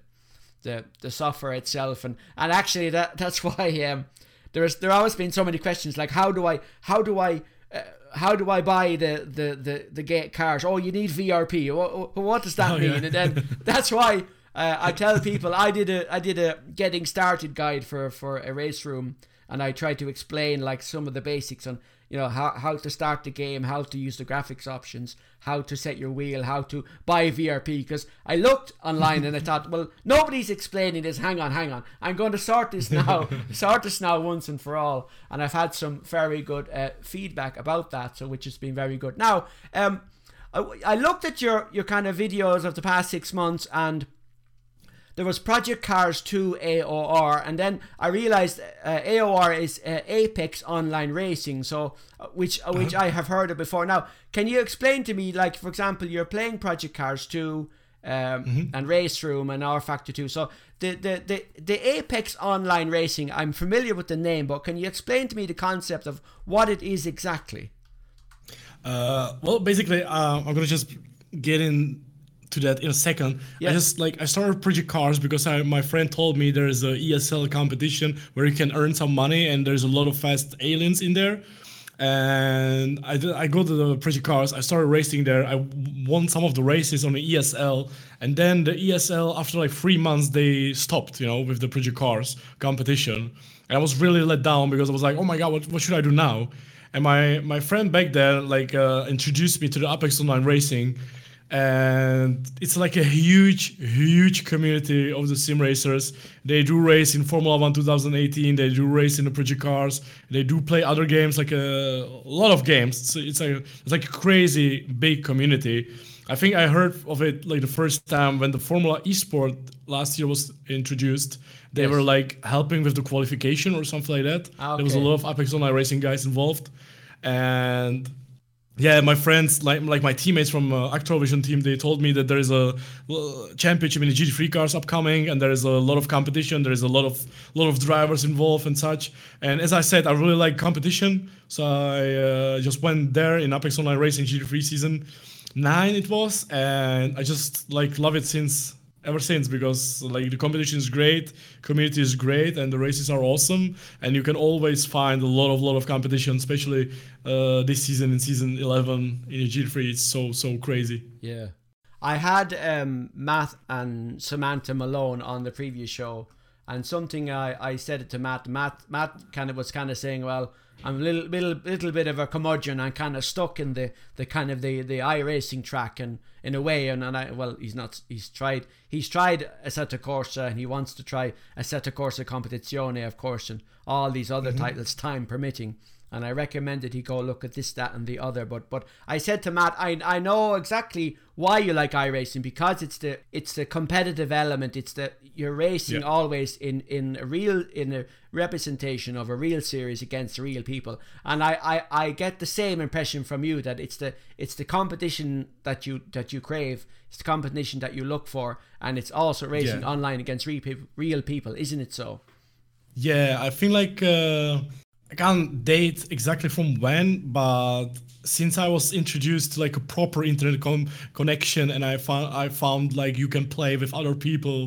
the the software itself and and actually that that's why um there's there always been so many questions like how do I how do I uh, how do I buy the the the the gate cars? Oh, you need VRP. What, what does that Oh, mean? yeah. And then that's why uh, I tell people I did a I did a getting started guide for for a race room, and I tried to explain like some of the basics on you know how how to start the game, how to use the graphics options, how to set your wheel, how to buy VRP. Because I looked online and I thought, well, nobody's explaining this. Hang on, hang on. I'm going to sort this now, sort this now once and for all. And I've had some very good uh, feedback about that, so which has been very good. Now, um, I, I looked at your your kind of videos of the past six months and there was Project Cars 2 AOR, and then I realized uh, AOR is uh, Apex Online Racing, so uh, which uh, which I have heard of before. Now, can you explain to me, like for example, you're playing Project Cars 2 um, and Race Room and rFactor 2. So the, the the the Apex Online Racing, I'm familiar with the name, but can you explain to me the concept of what it is exactly? Uh, well, basically, uh, I'm gonna just get in to that in a second. I just like I started Project Cars because I, my friend told me there is a ESL competition where you can earn some money and there's a lot of fast aliens in there. and I did, I go to the Project Cars. I started racing there. I won some of the races on the ESL, and then the ESL after like three months they stopped, you know, with the Project Cars competition. And I was really let down because I was like, oh my god, what, what should I do now? And my my friend back there like uh, introduced me to the Apex Online Racing, and it's like a huge huge community of the sim racers. They do race in formula 1 2018 they do race in the project cars. They do play other games like a, a lot of games. It's, it's like it's like a crazy big community. I think i heard of it like the first time when the formula esport last year was introduced. They Yes. were like helping with the qualification or something like that. Ah, there was a lot of apex online racing guys involved. And yeah, my friends, like like my teammates from uh, Actrovision team, they told me that there is a uh, championship in the GT3 cars upcoming, and there is a lot of competition. There is a lot of lot of drivers involved and such. And as I said, I really like competition, so I uh, just went there in Apex Online Racing GT3 season nine. It was, and I just like love it since ever since because like the competition is great community is great and the races are awesome and you can always find a lot of lot of competition especially uh, this season in season 11 in g3 it's so so crazy Yeah. I had um, Matt and Samantha Malone on the previous show, and something I, I said it to Matt. Matt Matt kind of was kind of saying, "Well, I'm a little little little bit of a curmudgeon. I'm kind of stuck in the, the kind of the the iRacing track, and in a way, and, and I well, he's not. He's tried. He's tried Assetto Corsa, and he wants to try Assetto Corsa Competizione, of course, and all these other mm-hmm. titles, time permitting." and I recommended he go look at this, that, and the other. But but I said to Matt, I I know exactly why you like iRacing because it's the it's the competitive element. It's the you're racing Yeah. always in in a real in a representation of a real series against real people. And I, I I get the same impression from you that it's the it's the competition that you that you crave. It's the competition that you look for, and it's also racing Yeah. online against real people, real people, isn't it? So. yeah i feel like uh, i can't date exactly from when but since i was introduced to like a proper internet com- connection and i found i found like you can play with other people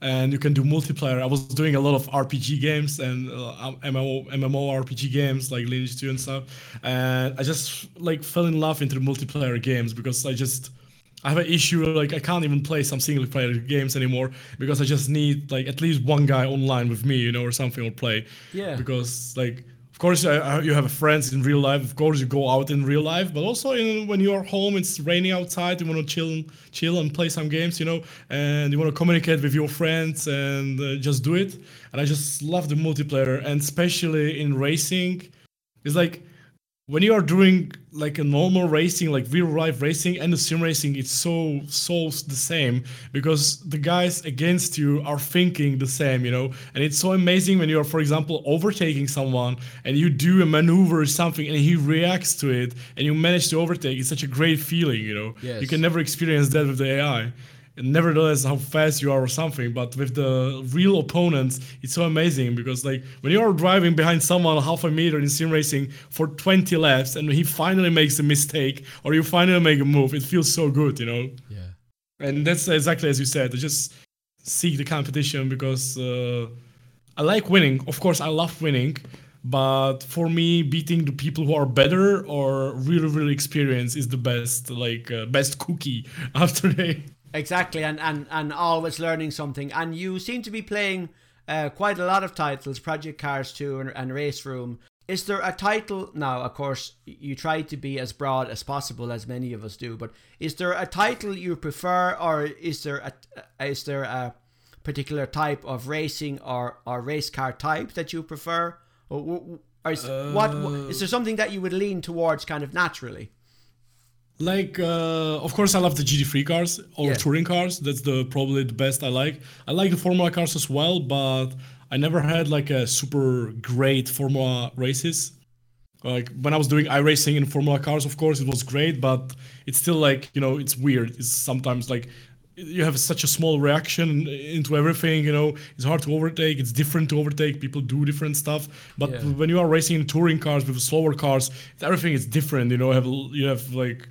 and you can do multiplayer i was doing a lot of rpg games and uh, mmo mmo rpg games like lineage 2 and stuff and i just like fell in love into the multiplayer games because i just I have an issue like I can't even play some single player games anymore because I just need like at least one guy online with me, you know, or something or play. Yeah. Because like of course I, you have friends in real life. Of course you go out in real life, but also in, when you're home, it's raining outside. You want to chill, chill and play some games, you know, and you want to communicate with your friends and uh, just do it. And I just love the multiplayer, and especially in racing, it's like when you are doing like a normal racing, like real life racing and the sim racing, it's so so the same because the guys against you are thinking the same, you know. And it's so amazing when you are, for example, overtaking someone and you do a maneuver or something and he reacts to it and you manage to overtake. It's such a great feeling, you know. Yes. You can never experience that with the AI. Nevertheless, how fast you are or something, but with the real opponents, it's so amazing because like when you are driving behind someone half a meter in sim racing for 20 laps and he finally makes a mistake or you finally make a move, it feels so good, you know. Yeah. And that's exactly as you said. I just seek the competition because uh, I like winning. Of course, I love winning, but for me, beating the people who are better or really, really experienced is the best, like uh, best cookie after they. Exactly, and, and, and always learning something. And you seem to be playing uh, quite a lot of titles Project Cars 2 and, and Race Room. Is there a title? Now, of course, you try to be as broad as possible, as many of us do, but is there a title you prefer, or is there a, is there a particular type of racing or, or race car type that you prefer? Or, or is, what, is there something that you would lean towards kind of naturally? Like, uh, of course, I love the GT3 cars or Yeah. touring cars. That's the probably the best I like. I like the Formula cars as well, but I never had like a super great Formula races. Like when I was doing iRacing in Formula cars, of course, it was great, but it's still like you know, it's weird. It's sometimes like you have such a small reaction into everything. You know, it's hard to overtake. It's different to overtake. People do different stuff. But Yeah. when you are racing in touring cars with slower cars, everything is different. You know, have you have like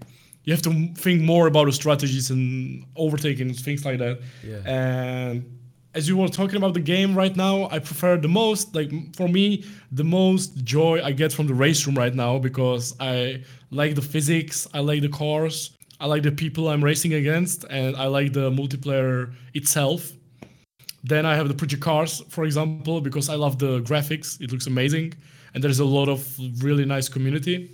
you have to think more about the strategies and overtaking things like that. Yeah. And as you were talking about the game right now, I prefer the most, like for me, the most joy I get from the race room right now because I like the physics, I like the cars, I like the people I'm racing against, and I like the multiplayer itself. Then I have the project cars, for example, because I love the graphics. It looks amazing, and there's a lot of really nice community.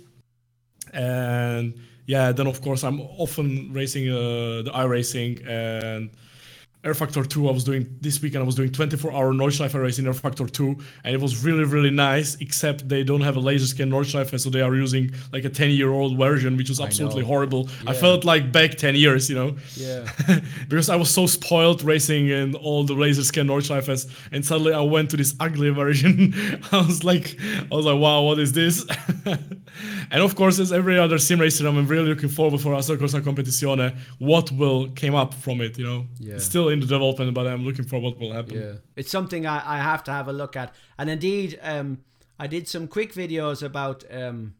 And yeah, then of course I'm often racing uh, the iRacing and rFactor 2 I was doing this weekend I was doing 24 hour Nordschleife race in rFactor 2 and it was really really nice except they don't have a laser scan Nordschleife so they are using like a 10 year old version which was absolutely horrible. Yeah. I felt like back 10 years you know? Yeah. because I was so spoiled racing in all the laser scan Nordschleifes and suddenly I went to this ugly version. I was like I was like wow what is this? And of course as every other sim racer I'm really looking forward for Assetto Corsa Competizione what will came up from it you know? Yeah. still in the development but I'm looking for what will happen Yeah, it's something I, I have to have a look at. And indeed, um, I did some quick videos about. Um,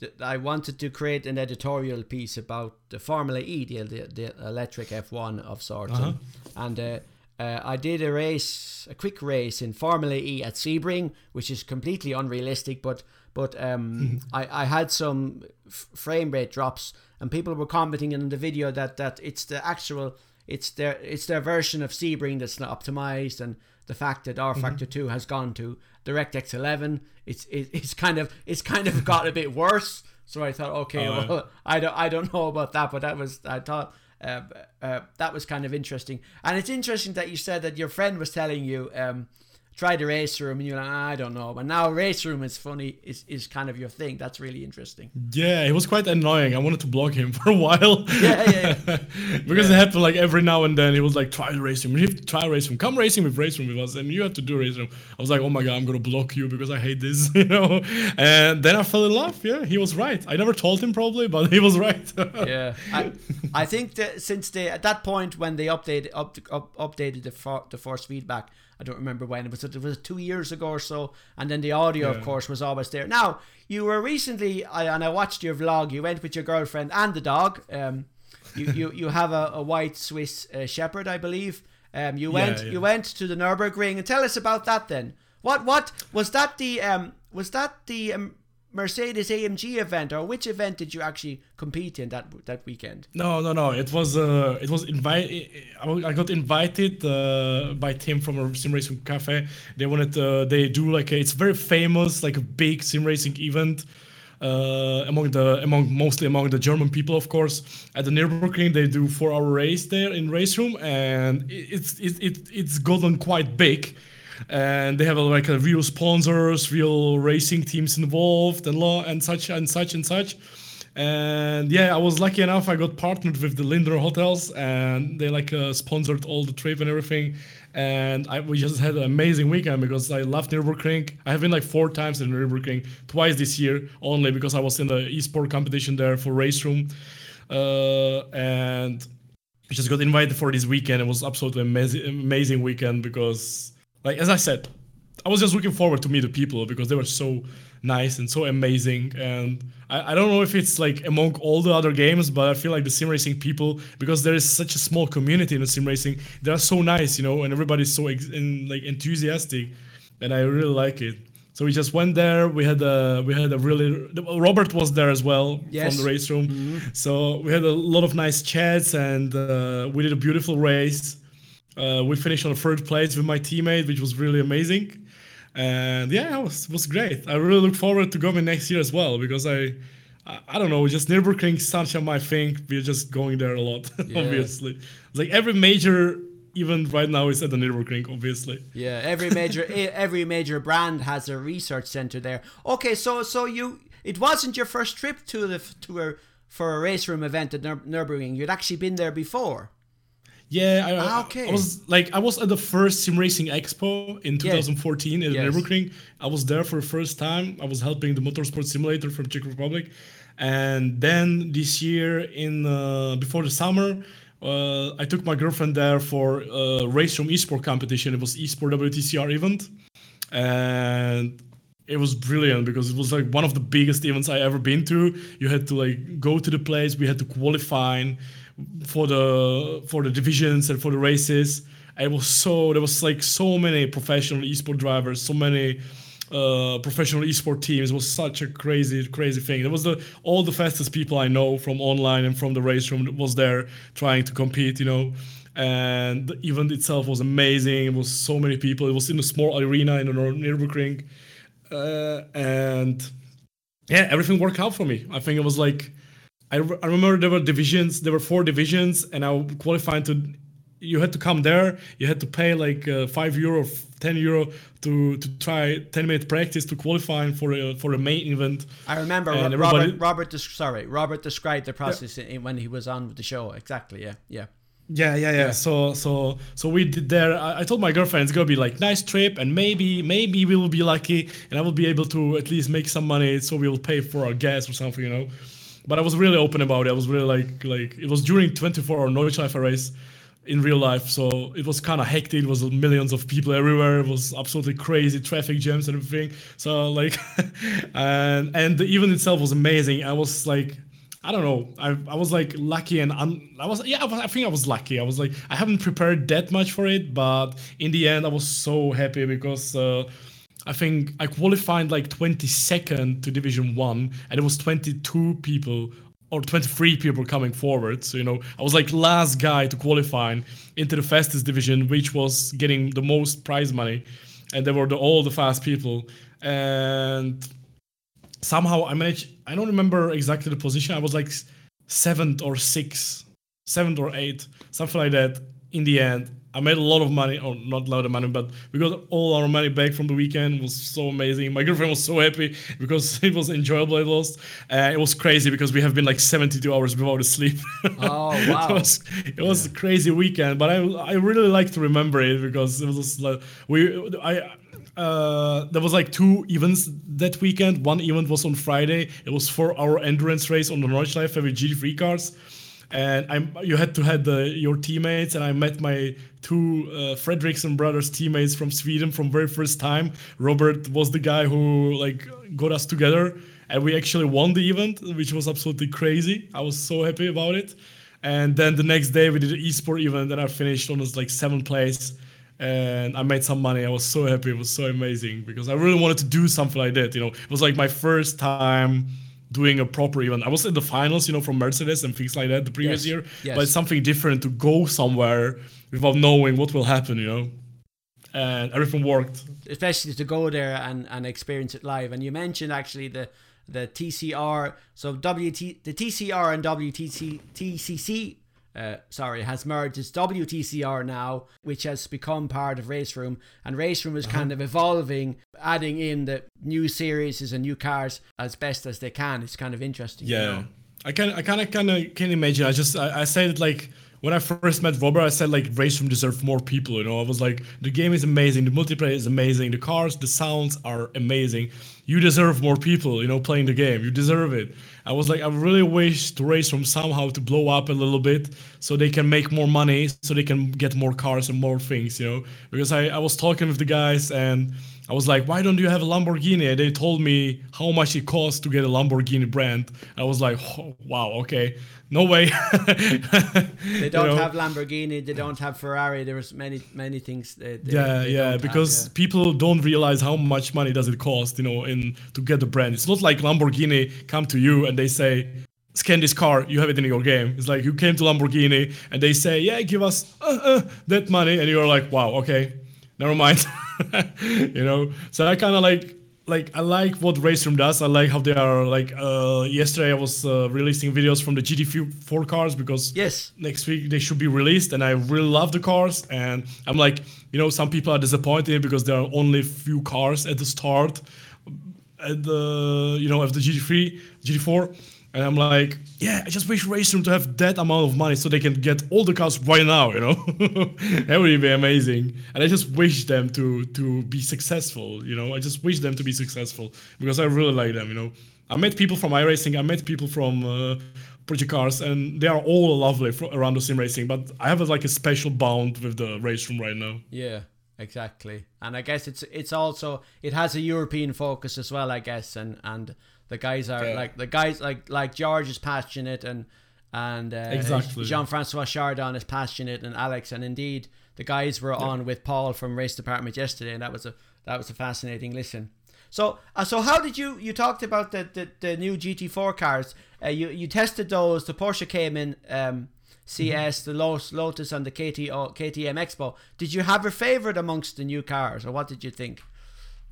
th- I wanted to create an editorial piece about the Formula E, the, the, the electric F1 of sorts, and, and uh, uh, I did a race, a quick race in Formula E at Sebring, which is completely unrealistic, but but um, I, I had some f- frame rate drops, and people were commenting in the video that that it's the actual it's their it's their version of Sebring that's not optimized, and the fact that rFactor Two has gone to DirectX 11, it's it, it's kind of it's kind of got a bit worse. So I thought, okay, Oh, yeah. well, I don't I don't know about that, but that was I thought uh, uh, that was kind of interesting, and it's interesting that you said that your friend was telling you. Um, Try the race room, and you're like, "Ah, I don't know. But now race room is funny, is, is kind of your thing. That's really interesting. Yeah, it was quite annoying. I wanted to block him for a while. Yeah, yeah, because it happened like every now and then. He was like, try racing. We have to try racing. Come racing with racing with us. And you have to do racing. I was like, oh my God, I'm going to block you because I hate this, you know? And then I fell in love. Yeah, he was right. I never told him probably, but he was right. yeah. I, I think that since they at that point when they updated up, up updated the for, the force feedback, I don't remember when it was. It was two years ago or so, and then the audio, of course, was always there. Now you were recently, I, and I watched your vlog. You went with your girlfriend and the dog. Um, you you, you have a, a white Swiss uh, Shepherd, I believe. Um, you went Yeah, yeah. you went to the Nurburgring and tell us about that. Then what what was that the um was that the um, Mercedes AMG event or which event did you actually compete in that that weekend? No, no, no. It was uh, it was invite. I got invited uh, by Tim from a sim racing cafe. They wanted uh, they do like a, it's very famous like a big sim racing event uh, among the among mostly among the German people, of course. At the Nürburgring, they do four hour race there in race room, and it- it's it, it it's gotten quite big. And they have uh, like real sponsors, real racing teams involved, and law and such and such and such. And yeah, I was lucky enough. I got partnered with the Lindner Hotels, and they like uh, sponsored all the trip and everything. And I, we just had an amazing weekend because I love Nürburgring. I have been like four times in Nürburgring, twice this year only because I was in the esport competition there for race room, uh, and just got invited for this weekend. It was absolutely amazing, amazing weekend because, like as I said, I was just looking forward to meet the people because they were so nice and so amazing. And I, I don't know if it's like among all the other games, but I feel like the sim racing people, because there is such a small community in the sim racing, they are so nice, you know, and everybody's so ex- and, like enthusiastic, and I really like it. So we just went there. We had a we had a really Robert was there as well Yes. from the race room. So we had a lot of nice chats and uh, we did a beautiful race. Uh, we finished on third place with my teammate, which was really amazing. And yeah, it was was great. I really look forward to going next year as well because I, I, I don't know, just Nürburgring such a my thing. We're just going there a lot, obviously. It's like every major even right now is at the Nürburgring, obviously. Yeah, every major every major brand has a research center there. Okay, so so you it wasn't your first trip to the to a for a race room event at Nür- Nürburgring. You'd actually been there before. Yeah, I, Ah, okay. I was like, I was at the first Sim Racing Expo in 2014 in Yes. Nürburgring. I was there for the first time. I was helping the motorsport simulator from Czech Republic, and then this year in uh, before the summer. Uh, I took my girlfriend there for a race from esport competition. It was esport WTCR event, and it was brilliant because it was like one of the biggest events I ever been to. You had to like go to the place. We had to qualify for the for the divisions and for the races. it was so there was like so many professional esport drivers, so many uh, professional esport teams. It was such a crazy, crazy thing. It was the all the fastest people I know from online and from the race room was there trying to compete. You know, and the event itself was amazing. It was so many people. It was in a small arena in the Nürburgring, uh, and yeah, everything worked out for me. I think it was like I, re- I remember there were divisions. There were four divisions, and I qualified to. You had to come there. You had to pay like uh, five euro, ten euro to to try ten minute practice to qualify for a for a main event. I remember And Robert. everybody- Robert, des- sorry, Robert described the process in, when he was on the show. Exactly. Yeah. Yeah. Yeah, yeah, yeah. So, so, so we did there. I, I told my girlfriend it's gonna be like nice trip, and maybe, maybe we will be lucky, and I will be able to at least make some money, so we will pay for our gas or something, you know. But I was really open about it. I was really like, like it was during 24 hour Norwich Nordschleife race in real life, so it was kind of hectic. It was millions of people everywhere. It was absolutely crazy traffic jams and everything. So like, and and the event itself was amazing. I was like. I don't know. I, I was like lucky and un, I was yeah. I, was- I think I was lucky. I was like I haven't prepared that much for it, but in the end I was so happy because uh, I think I qualified like 22nd to Division One, and it was 22 people or 23 people coming forward. So you know I was like last guy to qualify into the fastest division, which was getting the most prize money, and they were the, all the fast people and somehow I managed. I don't remember exactly the position. I was like seventh or sixth, seventh or eighth, something like that. In the end, I made a lot of money, or not a lot of money, but we got all our money back from the weekend. It was so amazing. My girlfriend was so happy because it was enjoyable at least. Uh, it was crazy because we have been like 72 hours without sleep. Oh, wow. it was, it was a crazy weekend, but I I really like to remember it because it was like we I uh, there was like two events that weekend. One event was on Friday. It was for our endurance race on the Nordschleife with GT3 cars, and I'm you had to have the your teammates. And I met my two uh, Fredriksson brothers teammates from Sweden from very first time. Robert was the guy who like got us together, and we actually won the event, which was absolutely crazy. I was so happy about it. And then the next day we did an esport event, and I finished on this like seventh place and I made some money. I was so happy. It was so amazing because I really wanted to do something like that. You know, it was like my first time doing a proper event. I was in the finals, you know, from Mercedes and things like that the previous Yes, year, yes. but it's something different to go somewhere without knowing what will happen. You know, and everything worked. especially to go there and, and experience it live. And you mentioned actually the the TCR, so WT the TCR and WTC TCC. Uh, sorry, has merged. It's WTCR now, which has become part of Race Room, and Race Room is kind of evolving, adding in the new series and new cars as best as they can. It's kind of interesting. you Yeah, know? I can I kind of kind of can imagine. I just I, I said like when I first met Robert, I said like Race Room deserve more people. You know, I was like the game is amazing, the multiplayer is amazing, the cars, the sounds are amazing. You deserve more people. You know, playing the game. You deserve it. I was like, I really wish to Race Room somehow to blow up a little bit so they can make more money, so they can get more cars and more things. You know, because I I was talking with the guys and. I was like, why don't you have a Lamborghini? And they told me how much it costs to get a Lamborghini brand. I was like, oh, wow, okay, no way. They don't have Lamborghini. They don't have Ferrari. There's many many things. They, they, Yeah, they yeah, don't have, because yeah. people don't realize how much money does it cost, you know, in to get the brand. It's not like Lamborghini come to you and they say, scan this car, you have it in your game. It's like you came to Lamborghini and they say, yeah, give us uh, uh, that money, and you're like, wow, okay, never mind, you know. So I kind of like. Like I like what Race Room does. I like how they are like. Uh, yesterday I was uh, releasing videos from the GT4 cars because Yes. next week they should be released and i really love the cars and i'm like you know some people are disappointed because there are only few cars at the start at the you know of the gt3 gt4 and i'm like yeah i just wish room to have that amount of money so they can get all the cars right now you know that would be amazing and i just wish them to to be successful you know i just wish them to be successful because i really like them you know i met people from iRacing i met people from uh, Project Cars, and they are all lovely fro- around the sim racing. But I have a, like a special bond with the race room right now. Yeah, exactly. And I guess it's it's also it has a European focus as well, I guess, and and the guys are Yeah. like the guys like like George is passionate and and uh, Exactly. Jean Francois Chardon is passionate and Alex and indeed the guys were on with Paul from Race Department yesterday, and that was a that was a fascinating listen. So, uh, so how did you you talked about the the, the new GT4 cars? Uh, you you tested those. The Porsche Cayman um, CS, the Lotus, Lotus, and the KT, KTM X-Bow. Did you have a favorite amongst the new cars, or what did you think?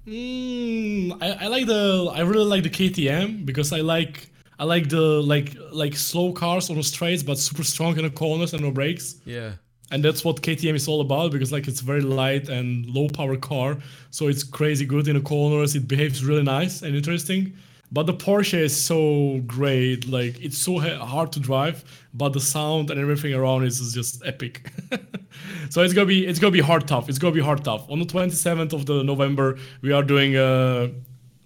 Mm, I, I like the I really like the KTM because I like I like the like like slow cars on the straights but super strong in the corners and no brakes. Yeah. And that's what KTM is all about because like it's very light and low power car, so it's crazy good in the corners. It behaves really nice and interesting. But the Porsche is so great, like it's so hard to drive, but the sound and everything around is just epic. so it's gonna be it's gonna be hard tough. It's gonna be hard tough. On the 27th of the November, we are doing a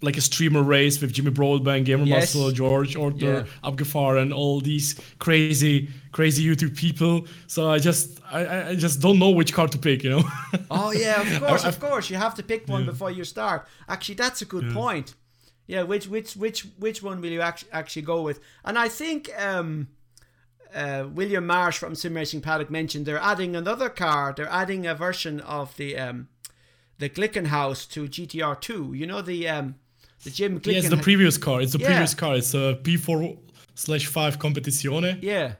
like a streamer race with Jimmy Broadbent, Gamer yes. Muscle, George Ortner, yeah. Abgefar, and all these crazy, crazy YouTube people. So I just, I, I just don't know which car to pick, you know. oh yeah, of course, of course, you have to pick one yeah. before you start. Actually, that's a good yeah. point. Yeah, which which which which one will you actually actually go with? And I think um, uh, William Marsh from Sim Racing Paddock mentioned they're adding another car. They're adding a version of the um, the Glickenhaus to GTR two. You know the um, the Jim Glicken. Yeah, it's the previous car. It's the yeah. previous car. It's a P4 slash five Competizione. Yeah.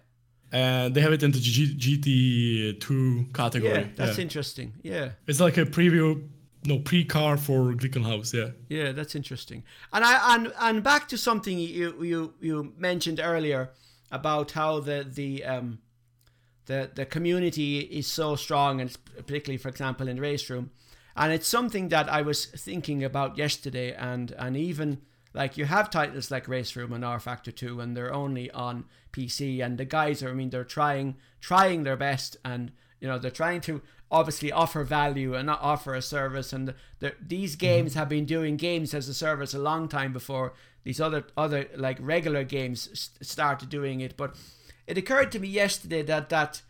And they have it in the G- GT2 category. Yeah, that's yeah. interesting. Yeah. It's like a preview no pre-car for Glickenhaus, yeah. Yeah, that's interesting. And I and and back to something you you you mentioned earlier about how the the um the the community is so strong and particularly for example in race room and it's something that I was thinking about yesterday and and even like you have titles like Race Room and rFactor 2 and they're only on PC and the guys are I mean they're trying trying their best and you know they're trying to obviously offer value and not offer a service and the, these mm-hmm. games mm-hmm. have been doing games as a service a long time before these other other like regular games started doing it but it occurred to me yesterday that that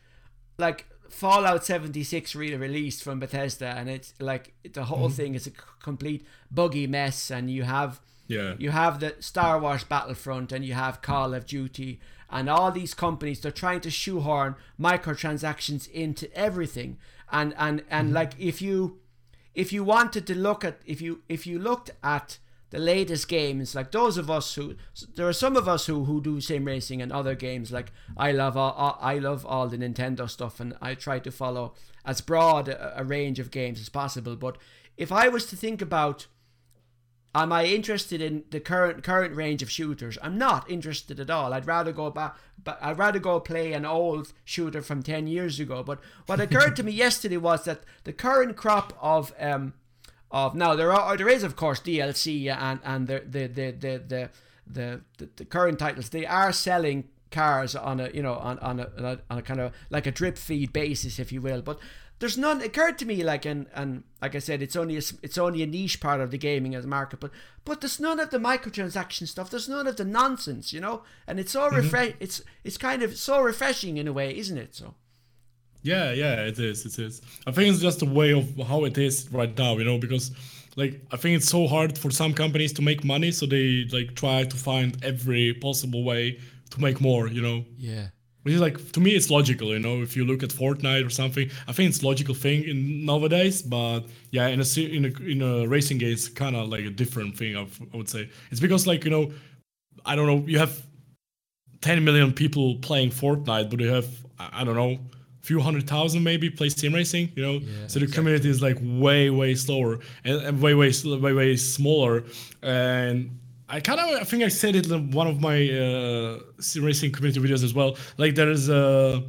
like Fallout 76 really released from Bethesda, and it's like the whole mm-hmm. thing is a complete buggy mess. And you have yeah you have the Star Wars Battlefront, and you have Call of Duty, and all these companies they're trying to shoehorn microtransactions into everything. And and and mm-hmm. like if you if you wanted to look at if you if you looked at the latest games, like those of us who there are some of us who who do sim racing and other games. Like I love all, I love all the Nintendo stuff, and I try to follow as broad a, a range of games as possible. But if I was to think about am I interested in the current current range of shooters? I'm not interested at all. I'd rather go back, but I'd rather go play an old shooter from ten years ago. But what occurred to me yesterday was that the current crop of um, of now there are there is of course DLC and and the the the the the, the, the, the current titles they are selling cars on a you know on on a, on a kind of like a drip feed basis if you will but there's none it occurred to me like and and like I said it's only a, it's only a niche part of the gaming as market but but there's none of the microtransaction stuff there's none of the nonsense you know and it's so mm-hmm. refresh it's it's kind of so refreshing in a way isn't it so yeah, yeah, it is. It is. I think it's just a way of how it is right now, you know, because like I think it's so hard for some companies to make money, so they like try to find every possible way to make more, you know. Yeah. Which is like to me, it's logical, you know. If you look at Fortnite or something, I think it's logical thing in nowadays. But yeah, in a in a in a racing game, it's kind of like a different thing. I would say it's because like you know, I don't know, you have 10 million people playing Fortnite, but you have I don't know few hundred thousand maybe play sim racing you know yeah, so the exactly. community is like way way slower and, and way way way way smaller and I kind of I think I said it in one of my uh, sim racing community videos as well. Like there is a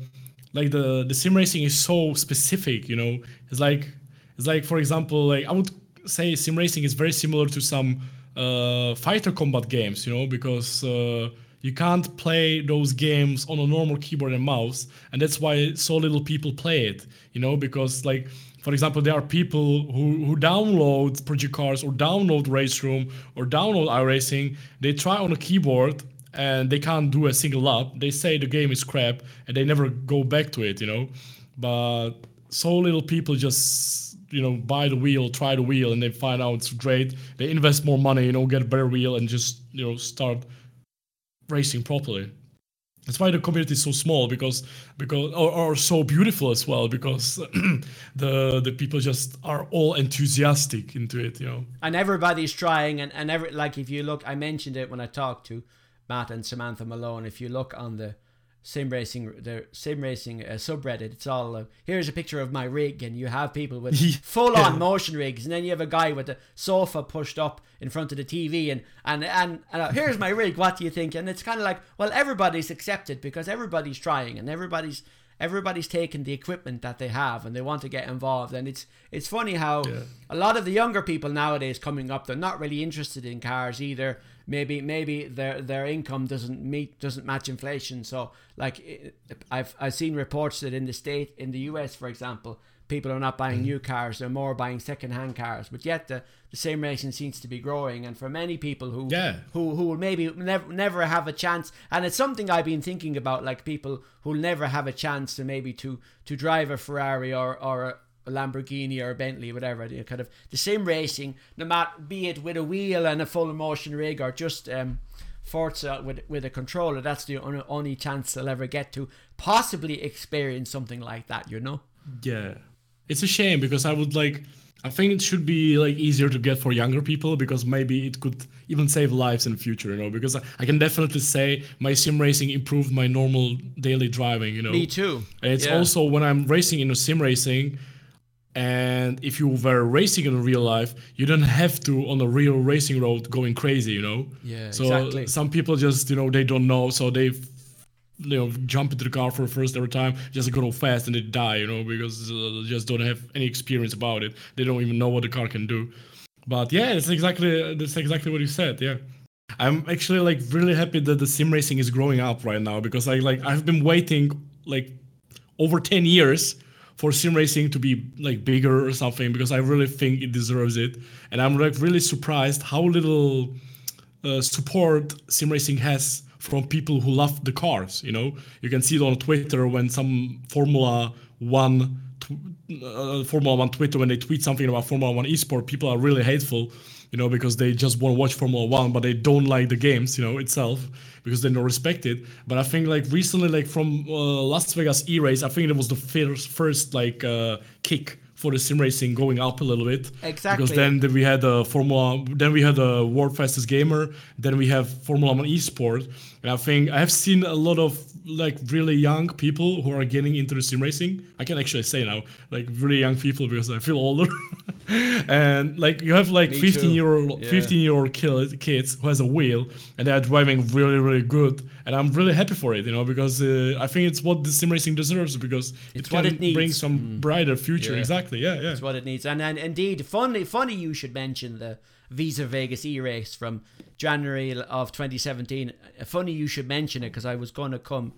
like the the sim racing is so specific, you know. It's like it's like for example, like I would say sim racing is very similar to some uh, fighter combat games, you know, because uh, you can't play those games on a normal keyboard and mouse, and that's why so little people play it. You know, because like for example, there are people who, who download Project Cars or download Race Room or download iRacing. They try on a keyboard and they can't do a single lap. They say the game is crap and they never go back to it, you know. But so little people just you know buy the wheel, try the wheel, and they find out it's great. They invest more money, you know, get a better wheel, and just you know start racing properly. That's why the community is so small because because or, or so beautiful as well because the the people just are all enthusiastic into it you know? And everybody's trying and and every like if you look i mentioned it when i talked to matt and samantha malone if you look on the sim racing the sim racing uh, subreddit. It's all uh, here's a picture of my rig and you have people with full on motion rigs and then you have a guy with a sofa pushed up in front of the tv and and and, and uh, here's my rig what do you think? And it's kind of like well everybody's accepted because everybody's trying and everybody's everybody's taking the equipment that they have and they want to get involved and it's it's funny how yeah. a lot of the younger people nowadays coming up they're not really interested in cars either maybe maybe their their income doesn't meet doesn't match inflation so like i've i've seen reports that in the state in the us for example people are not buying mm. new cars they're more buying second-hand cars but yet the, the sim racing seems to be growing and for many people who yeah. who who will maybe never never have a chance and it's something i've been thinking about like people who'll never have a chance to maybe to to drive a ferrari or or a Lamborghini or a Bentley, whatever. You know, kind of the same racing, no matter be it with a wheel and a full motion rig or just um, Forza with with a controller. That's the only chance they'll ever get to possibly experience something like that. You know? Yeah, it's a shame because I would like. I think it should be like easier to get for younger people because maybe it could even save lives in the future, you know. Because I, I can definitely say my sim racing improved my normal daily driving, you know. Me too. And it's yeah. also when I'm racing in a sim racing, and if you were racing in real life you don't have to on a real racing road going crazy you know? Yeah so exactly. some people just you know they don't know so they you know jump into the car for the first ever time just go fast and they die you know because uh, they just don't have any experience about it. They don't even know what the car can do. But yeah that's exactly that's exactly what you said yeah. I'm actually like really happy that the sim racing is growing up right now because i like i've been waiting like over 10 years for sim racing to be like bigger or something because I really think it deserves it. And I'm like really surprised how little uh, support sim racing has from people who love the cars. You know, you can see it on Twitter when some Formula One. Uh, Formula One Twitter when they tweet something about Formula One esport, people are really hateful, you know, because they just want to watch Formula One, but they don't like the games, you know, itself because they don't respect it. But I think like recently, like from uh, Las Vegas E-race, I think it was the first first like uh, kick for the sim racing going up a little bit. Exactly. Because then, then we had a Formula, then we had a World Fastest Gamer, then we have Formula One Esport, and I think I have seen a lot of like really young people who are getting into the sim racing. I can actually say now, like really young people because I feel older. and like you have like Me 15 too. year old yeah. 15 year old kids who has a wheel and they're driving really really good and i'm really happy for it you know because uh, i think it's what the sim racing deserves because it's it can it needs. bring some mm. brighter future yeah. exactly yeah yeah it's what it needs and, and indeed funny funny you should mention the visa vegas e-race from january of 2017 funny you should mention it because i was going to come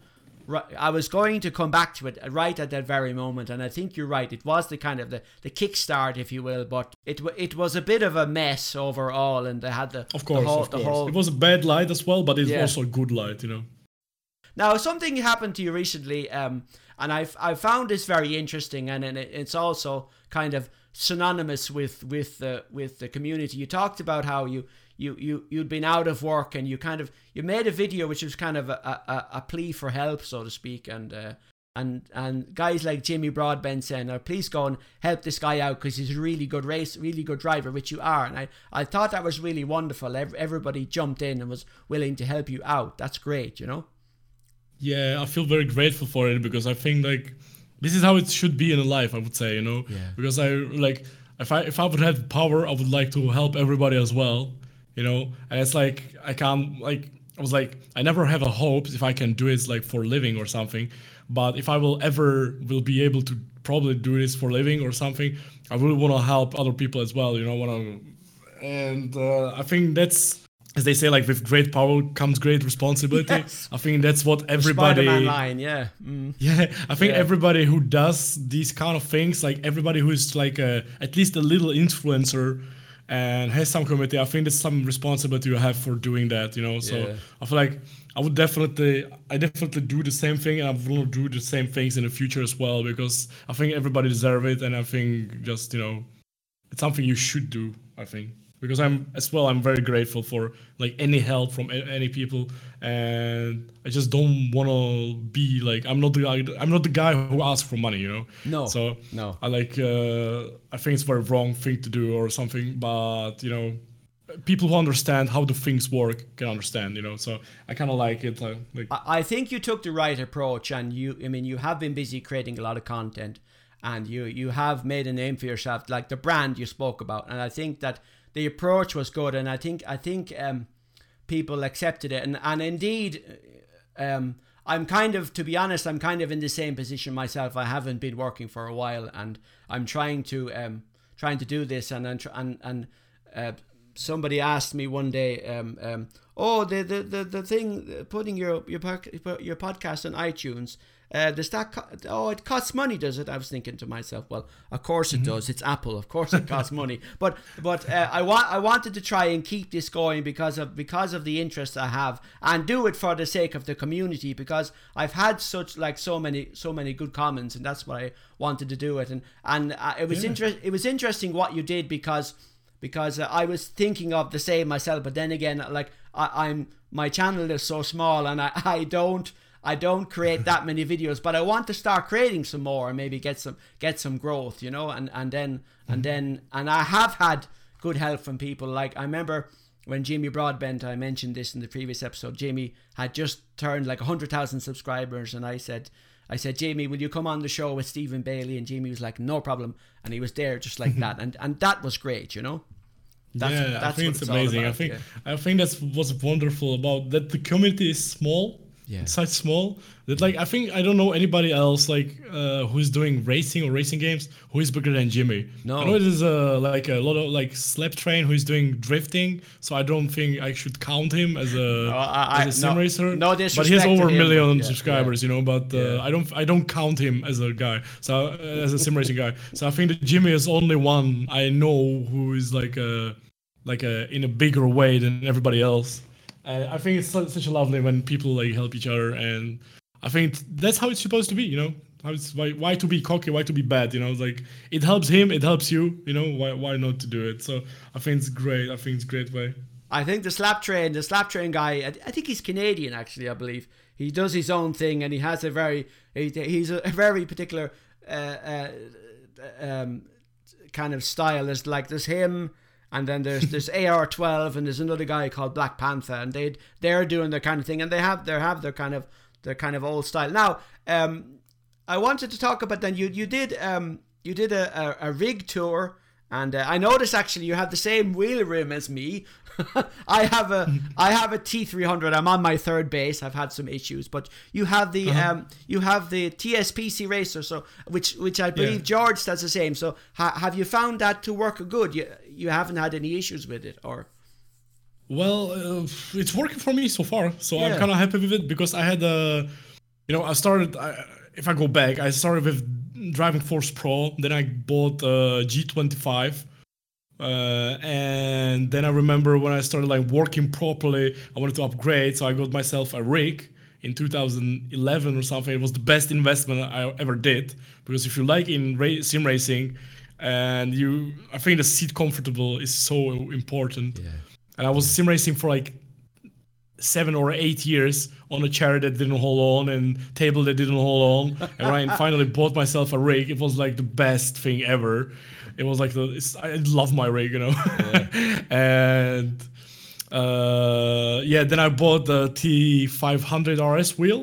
I was going to come back to it right at that very moment, and I think you're right. It was the kind of the, the kickstart, if you will, but it it was a bit of a mess overall, and they had the of course, the whole, of course. Whole, it was a bad light as well, but it's yeah. also a good light, you know. Now, something happened to you recently, um, and I've I found this very interesting, and, and it's also kind of synonymous with with the with the community. You talked about how you you you you'd been out of work and you kind of you made a video which was kind of a, a, a plea for help so to speak and uh, and and guys like Jimmy Broadbent saying oh, please go and help this guy out because he's a really good race really good driver which you are and I, I thought that was really wonderful. Everybody jumped in and was willing to help you out. That's great you know? Yeah I feel very grateful for it because I think like this is how it should be in life I would say you know? Yeah. because I like if I if I would have power I would like to help everybody as well you know? And it's like i can't like i was like i never have a hope if i can do it like for living or something. But if i will ever will be able to probably do this for living or something i really want to help other people as well you know want to and uh, i think that's as they say, like with great power comes great responsibility. Yes. I think that's what everybody. Spider-Man line, yeah. Mm. Yeah, I think yeah. everybody who does these kind of things, like everybody who is like a, at least a little influencer, and has some community. I think there's some responsibility you have for doing that, you know. So yeah. I feel like I would definitely, I definitely do the same thing, and I will do the same things in the future as well because I think everybody deserves it, and I think just you know, it's something you should do. I think because I'm as well. I'm very grateful for like any help from a- any people, and I just don't want to be like I'm not the guy. I'm not the guy who asks for money. You know. No, So no. I like. Uh, I think it's a very wrong thing to do or something, but you know. People who understand how the things work can understand, you know. So I kind of like it. Like, like I I think you took the right approach, and you. I mean, you have been busy creating a lot of content, and you you have made a name for yourself, like the brand you spoke about. And I think that the approach was good, and I think I think um, people accepted it, and and indeed, um, I'm kind of, to be honest, I'm kind of in the same position myself. I haven't been working for a while, and I'm trying to um trying to do this, and and and and. Uh, somebody asked me one day, um, um, "Oh, the, the, the, the thing putting your your your podcast on iTunes, uh, does that co- oh it costs money, does it?" I was thinking to myself, "Well, of course it does. It's Apple, of course it costs money." But but uh, I want I wanted to try and keep this going because of because of the interest I have, and do it for the sake of the community because I've had such like so many so many good comments, and that's why I wanted to do it. And and uh, it was interest it was interesting what you did because because uh, I was thinking of the same myself. But then again, like I, I'm my channel is so small, and I, I don't I don't create that many videos. But I want to start creating some more and maybe get some get some growth, you know. And and then and mm-hmm. then and I have had good help from people. Like I remember when Jimmy Broadbent, I mentioned this in the previous episode. Jamie had just turned like hundred thousand subscribers, and I said. I said, Jamie, will you come on the show with Stephen Bailey? And Jamie was like, no problem. And he was there just like that. And and that was great, you know? That's, yeah, I think it's amazing. I think yeah. I think that's what's wonderful about that. The community is small. Yeah. It's such small that like I think I don't know anybody else like uh, who's doing racing or racing games who is bigger than Jimmy. No. I know there's uh, like a lot of like Slapstrain who is doing drifting, so I don't think I should count him as a I- as a sim no- racer. no disrespect, but he has over a million yeah, subscribers, you know. But uh, Yeah. I don't I don't count him as a guy. So uh, as a sim racing guy. So I think that Jimmy is only one I know who is like a like a in a bigger way than everybody else. I think it's su- such a lovely when people like help each other, and I think that's how it's supposed to be. You know, how it's why why to be cocky, why to be bad. You know, it's like it helps him, it helps you. You know, why why not to do it? So I think it's great. I think it's great way. I think the Slapstrain, the Slapstrain guy, I, I think he's Canadian actually. I believe he does his own thing, and he has a very, he, he's a, very particular uh, uh, um, kind of style. Like there's him, and then there's there's AR12, and there's another guy called Black Panther, and they they're doing their kind of thing, and they have they have their kind of their kind of old style. Now, um, I wanted to talk about then you you did um you did a a, a rig tour. And uh, I noticed actually you have the same wheel rim as me. I have a I have a T300. I'm on my third base. I've had some issues, but you have the um you have the TSPC racer, so which which I believe George does the same. So ha- have you found that to work good? You you haven't had any issues with it, or Well, uh, it's working for me so far, so Yeah. I'm kind of happy with it because I had a, you know, I started. I, if I go back, I started with Driving Force Pro, then I bought a G25, uh, and then I remember when I started like working properly, I wanted to upgrade, so I got myself a rig in 2011 or something. It was the best investment I ever did because if you like in ra- sim racing, and you, I think the seat comfortable is so important Yeah. and I was sim racing for like seven or eight years on a chair that didn't hold on and table that didn't hold on. And when I finally bought myself a rig, it was like the best thing ever. It was like the it's, I love my rig, you know. and uh, yeah, then I bought the T500 RS wheel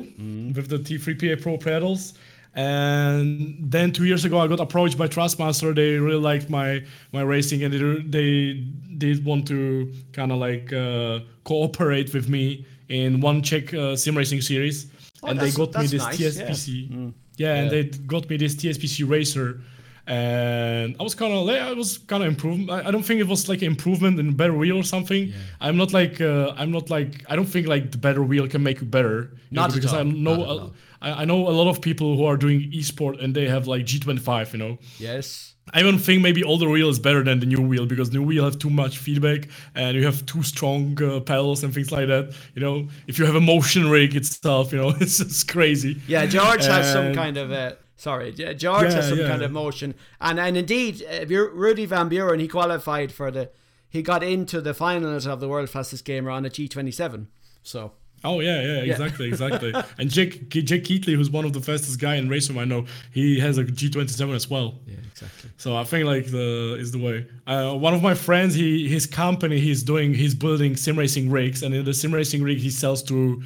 with the T3PA Pro pedals. And then two years ago, I got approached by Thrustmaster. They really liked my my racing, and they they did want to kind of like uh, cooperate with me in one Czech uh, sim racing series. Oh, and they that's- got me that's this nice, yeah. TSPC. Yeah, and they got me this TSPC racer. And I was kind of, I was kind of improved. I, I don't think it was like an improvement in better wheel or something. I'm not like, uh, I'm not like, I don't think like the better wheel can make you better. you know, Not because. I know, Not at a- all. I, I know a lot of people who are doing esport and they have like G25. You know, yes, I even think maybe older wheel is better than the new wheel because new wheel have too much feedback and you have too strong uh, pedals and things like that. You know, if you have a motion rig itself, you know, it's just crazy. yeah. George has some kind of a. Sorry, Ge- George has some yeah. kind of motion, and and indeed, uh, Rudy Van Buren he qualified for the he got into the finals of the world fastest gamer on a G27. So Oh yeah, yeah, exactly, exactly. and Jake Jake Keatley, who's one of the fastest guy in racing I know, he has a G27 as well. yeah, exactly. So I think like the is the way. Uh, one of my friends, he his company, he's doing, he's building sim racing rigs, and in the sim racing rig, he sells to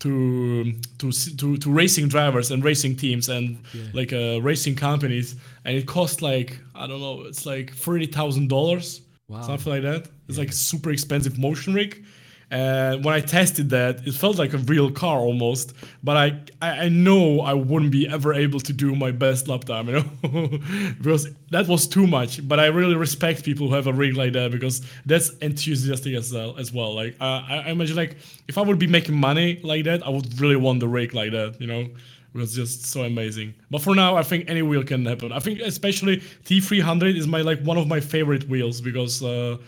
to to to, to racing drivers and racing teams and like uh, racing companies, and it costs like I don't know, it's like thirty thousand dollars, Wow. something like that. It's like super expensive motion rig. And when I tested that, it felt like a real car almost. But I, I, I know I wouldn't be ever able to do my best lap time, you know, because that was too much. But I really respect people who have a rig like that because that's enthusiastic as well. As well, like uh, I, I imagine, like if I would be making money like that, I would really want the rig like that, you know. It was just so amazing. But for now, I think any wheel can happen. I think especially T300 is my like one of my favorite wheels because. Uh,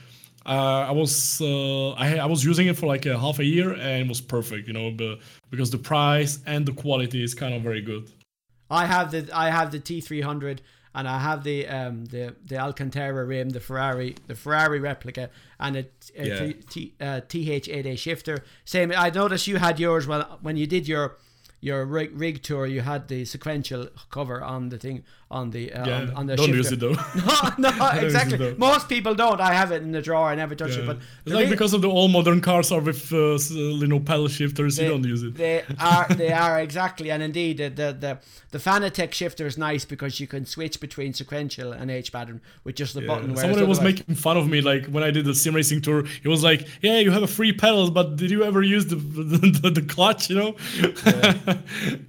uh, I was uh, I, I was using it for like a half a year and it was perfect, you know, but because the price and the quality is kind of very good. I have the I have the T300 and I have the um the the Alcantara rim, the Ferrari the Ferrari replica, and a, a Yeah. T, T, uh, TH8A shifter. Same. I noticed you had yours when when you did your your rig, rig tour. You had the sequential cover on the thing on the uh, Yeah, on, on the don't shifter. use it though. no, no, exactly. Most people don't. I have it in the drawer. I never touch it. But it's like because of the all modern cars are with uh, you know pedal shifters, they, you don't use it. They are they are exactly, and indeed the the the, the Fanatec shifter is nice because you can switch between sequential and H pattern with just the Yeah. button. Someone was making fun of me, like when I did the sim racing tour. He was like, "Yeah, you have a free pedal, but did you ever use the the, the, the clutch?" You know,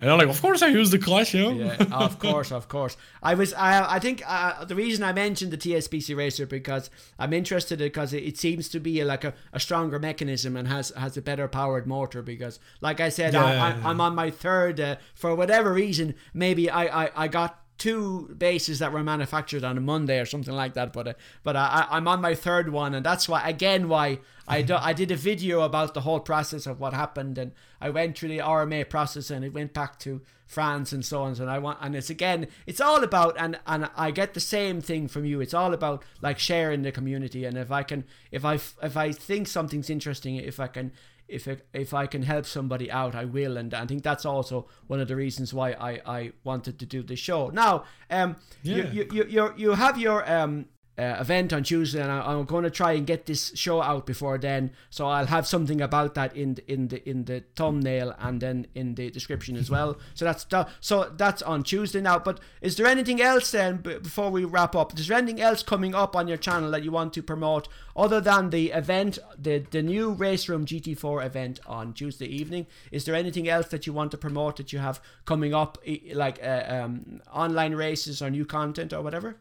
and I'm like, "Of course I use the clutch." You know, yeah, of course, of course. I was, I, I think uh, the reason I mentioned the TSPC racer because I'm interested because it, it seems to be like a, a stronger mechanism and has has a better powered motor. Because, like I said, I, Yeah. I, I'm on my third. Uh, for whatever reason, maybe I, I, I got two bases that were manufactured on a Monday or something like that. But uh, but I, I'm on my third one, and that's why again why I do, I did a video about the whole process of what happened, and I went through the RMA process, and it went back to France and so on. So I want, and it's again, it's all about, and and I get the same thing from you. It's all about like sharing the community, and if I can, if I if I think something's interesting, if I can. If it, if I can help somebody out, I will, and I think that's also one of the reasons why I, I wanted to do the show. Now, um, you, Yeah. you, you, you, you have your um, uh, event on Tuesday, and I, I'm going to try and get this show out before then. So I'll have something about that in the, in the in the thumbnail and then in the description as well. So that's that, so that's on Tuesday now. But is there anything else then before we wrap up? Is there anything else coming up on your channel that you want to promote other than the event, the the new Race Room GT4 event on Tuesday evening? Is there anything else that you want to promote that you have coming up, like uh, um, online races or new content or whatever?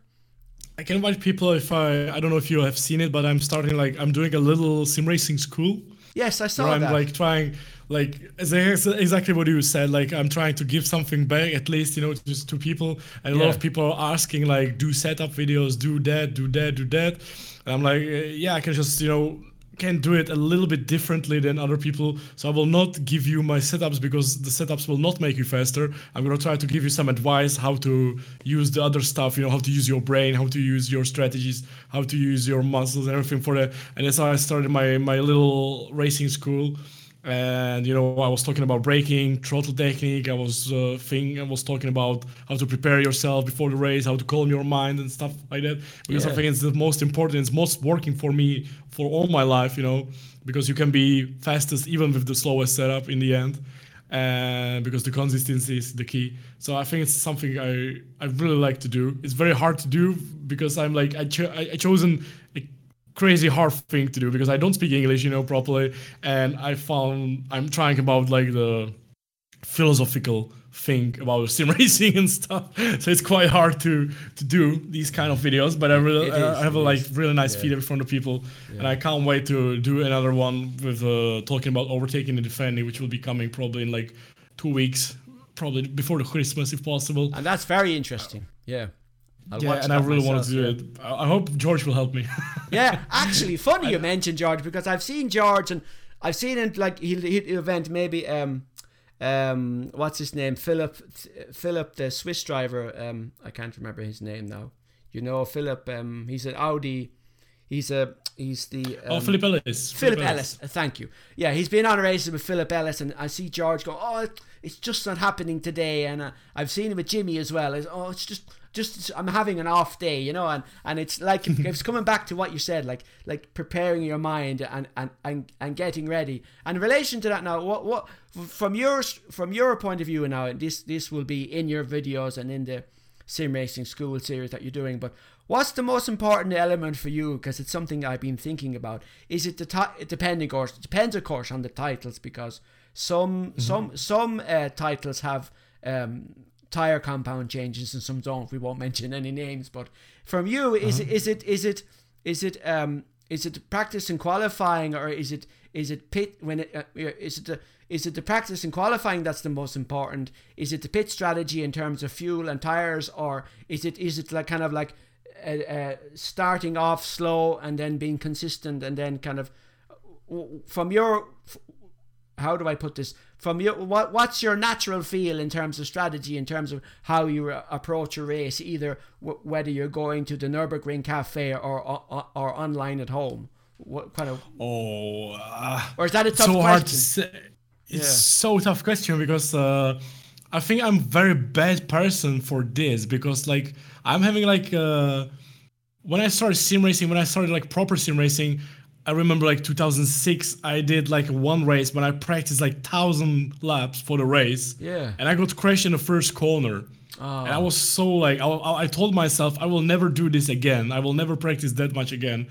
I can invite people if I I don't know if you have seen it, but I'm starting like I'm doing a little sim racing school. Yes, I saw where I'm that. like trying like exactly what you said like i'm trying to give something back at least you know just to people. And a lot of people are asking like do setup videos do that do that do that. And i'm like uh, yeah i can just you know can do it a little bit differently than other people. So i will not give you my setups because the setups will not make you faster. I'm to try to give you some advice how to use the other stuff you know how to use your brain how to use your strategies how to use your muscles and everything for that. And that's how i started my my little racing school and you know i was talking about braking throttle technique. I was uh, thing i was talking about how to prepare yourself before the race how to calm your mind and stuff like that. Because i think it's the most important it's most working for me for all my life you know because you can be fastest even with the slowest setup in the end. And because the consistency is the key. So i think it's something i i really like to do. It's very hard to do because i'm like i, cho- I, I chosen crazy hard thing to do because I don't speak English, you know, properly, and I found I'm trying about like the philosophical thing about sim racing and stuff. So it's quite hard to to do these kind of videos, but I really is, I have a like is. really nice Yeah. feedback from the people, and I can't wait to do another one with uh, talking about overtaking and defending, which will be coming probably in like two weeks, probably before the Christmas if possible. and that's very interesting. Yeah. I'll Yeah, and I really wanted myself, to do yeah. it. I hope George will help me. Yeah, actually, funny you mentioned George because I've seen George and I've seen him like he'll, he'll event maybe um um what's his name Philip Philip the Swiss driver um I can't remember his name now. You know Philip um he's an Audi he's a he's the oh um, Philip Ellis. Philip Ellis. uh, thank you. Yeah, he's been on a race with Philip Ellis, and I see George go, "Oh, it's just not happening today." And uh, I've seen him with Jimmy as well. It's, oh, it's just, just I'm having an off day, you know. And and it's like it's coming back to what you said, like like preparing your mind and and and, and getting ready. And in relation to that, now, what what from your from your point of view now, and this this will be in your videos and in the sim racing school series that you're doing, but what's the most important element for you? Because it's something I've been thinking about. Is it the ti- depending, course, it depends, of course, on the titles because some some some uh, titles have um, tire compound changes and some don't. We won't mention any names, but from you, is it is it is it is it um is it practice and qualifying or is it is it pit when it uh, is it the is it the practice and qualifying that's the most important? Is it the pit strategy in terms of fuel and tires, or is it is it like kind of like uh, uh, starting off slow and then being consistent and then kind of from your how do I put this from your what what's your natural feel in terms of strategy in terms of how you approach a race either w- whether you're going to the Nürburgring cafe or or, or online at home what kind of Oh, uh, or is that a tough so question hard to say. It's Yeah. so tough question because uh, I think I'm very bad person for this because like I'm having like uh, when I started sim racing, when I started like proper sim racing, I remember like 2006, I did like one race but I practiced like thousand laps for the race. Yeah. And I got crashed in the first corner. Oh. And I was so like, I, I I told myself I will never do this again. I will never practice that much again.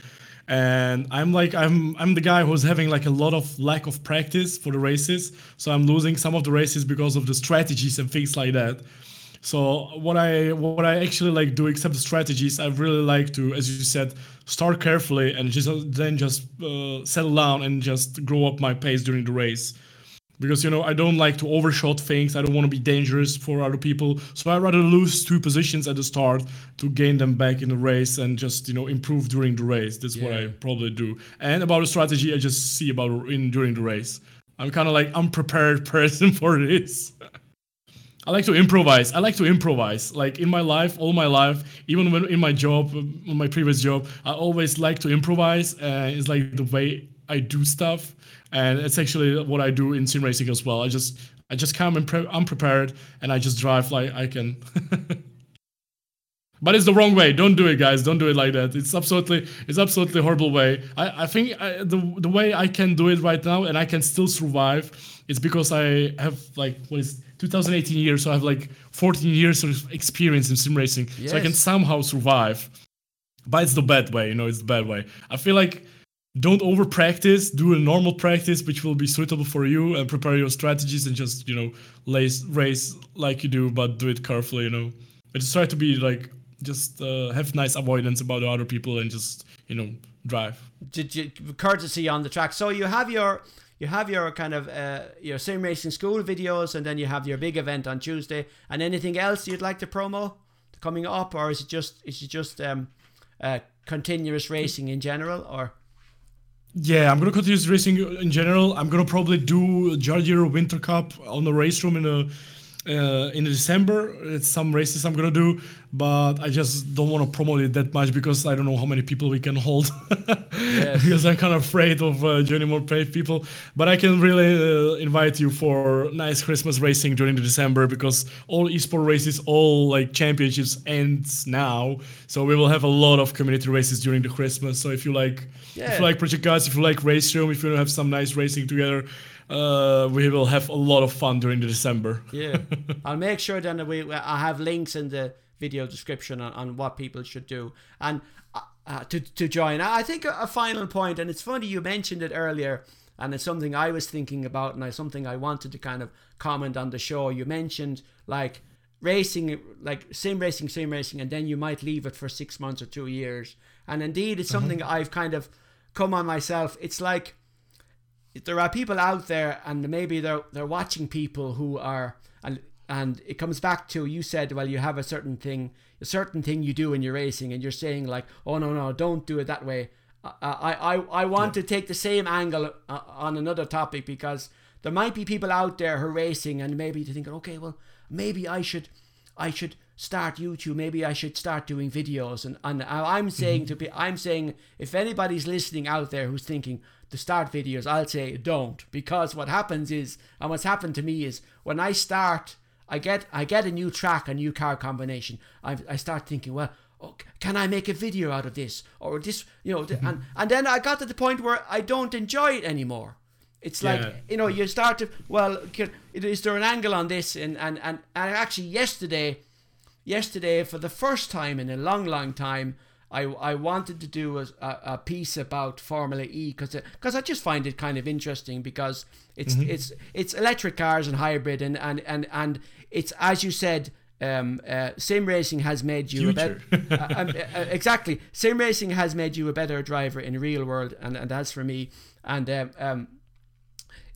And I'm like, I'm I'm the guy who's having like a lot of lack of practice for the races. So I'm losing some of the races because of the strategies and things like that. So what I what I actually like do, except the strategies, I really like to, as you said, start carefully and just then just uh, settle down and just grow up my pace during the race. Because you know I don't like to overshot things. I don't want to be dangerous for other people. So I rather lose two positions at the start to gain them back in the race and just you know improve during the race. That's what I probably do. And about the strategy, I just see about in during the race. I'm kind of like unprepared person for this. I like to improvise. I like to improvise. Like in my life, all my life, even when in my job, my previous job, I always like to improvise. Uh, it's like the way I do stuff, and it's actually what I do in sim racing as well. I just, I just come unprepared, and I just drive like I can. but it's the wrong way. Don't do it, guys. Don't do it like that. It's absolutely, it's absolutely horrible way. I, I think I, the the way I can do it right now, and I can still survive, is because I have like what is 2018 years, so I have like 14 years of experience in sim racing, so I can somehow survive. But it's the bad way, you know. It's the bad way. I feel like don't over practice. Do a normal practice, which will be suitable for you, and prepare your strategies, and just you know, race race like you do, but do it carefully, you know. But just try to be like, just uh, have nice avoidance about other people, and just you know, drive. did you courtesy on the track so you have your you have your kind of uh, your sim racing school videos and then you have your big event on tuesday and anything else you'd like to promo coming up or is it just is it just um uh, continuous racing in general or Yeah, I'm gonna continue racing in general. I'm gonna probably do Georgia Winter Cup on the race room in a uh, in December. It's some races I'm gonna do, but I just don't want to promote it that much because I don't know how many people we can hold. because I'm kind of afraid of uh, joining more paid people. But I can really uh, invite you for nice Christmas racing during the December because all esport races, all like championships ends now. So we will have a lot of community races during the Christmas. So if you like, if you like Project Guys, if you like Race Room, if you want to have some nice racing together, uh, we will have a lot of fun during the December. yeah. I'll make sure then that we i have links in the video description on, on what people should do. And uh, uh, to, to join i think a, a final point and it's funny you mentioned it earlier and it's something i was thinking about and it's something i wanted to kind of comment on the show. You mentioned like racing like sim racing sim racing and then you might leave it for six months or two years. And indeed it's something i've kind of come on myself. It's like there are people out there and maybe they're they're watching people who are and and it comes back to you said well you have a certain thing a certain thing you do in your racing and you're saying like oh no no don't do it that way I I I, want to take the same angle uh, on another topic because there might be people out there who are racing and maybe they're thinking okay well maybe I should I should start YouTube. Maybe I should start doing videos. And, and I'm saying to be, I'm saying if anybody's listening out there who's thinking to start videos, I'll say don't because what happens is, and what's happened to me is when I start, I get I get a new track, a new car combination. I, I start thinking, well, oh, can I make a video out of this or this, you know? Mm-hmm. and and then I got to the point where I don't enjoy it anymore. It's like Yeah. you know you start to well, can, is there an angle on this? And and and, and actually yesterday yesterday for the first time in a long long time I, I wanted to do a, a, piece about Formula E because because I just find it kind of interesting because it's it's it's electric cars and hybrid and and and, and it's as you said um, uh, sim racing has made you a better uh, um, uh, uh, exactly. Sim racing has made you a better driver in the real world and, and that's for me and um, um,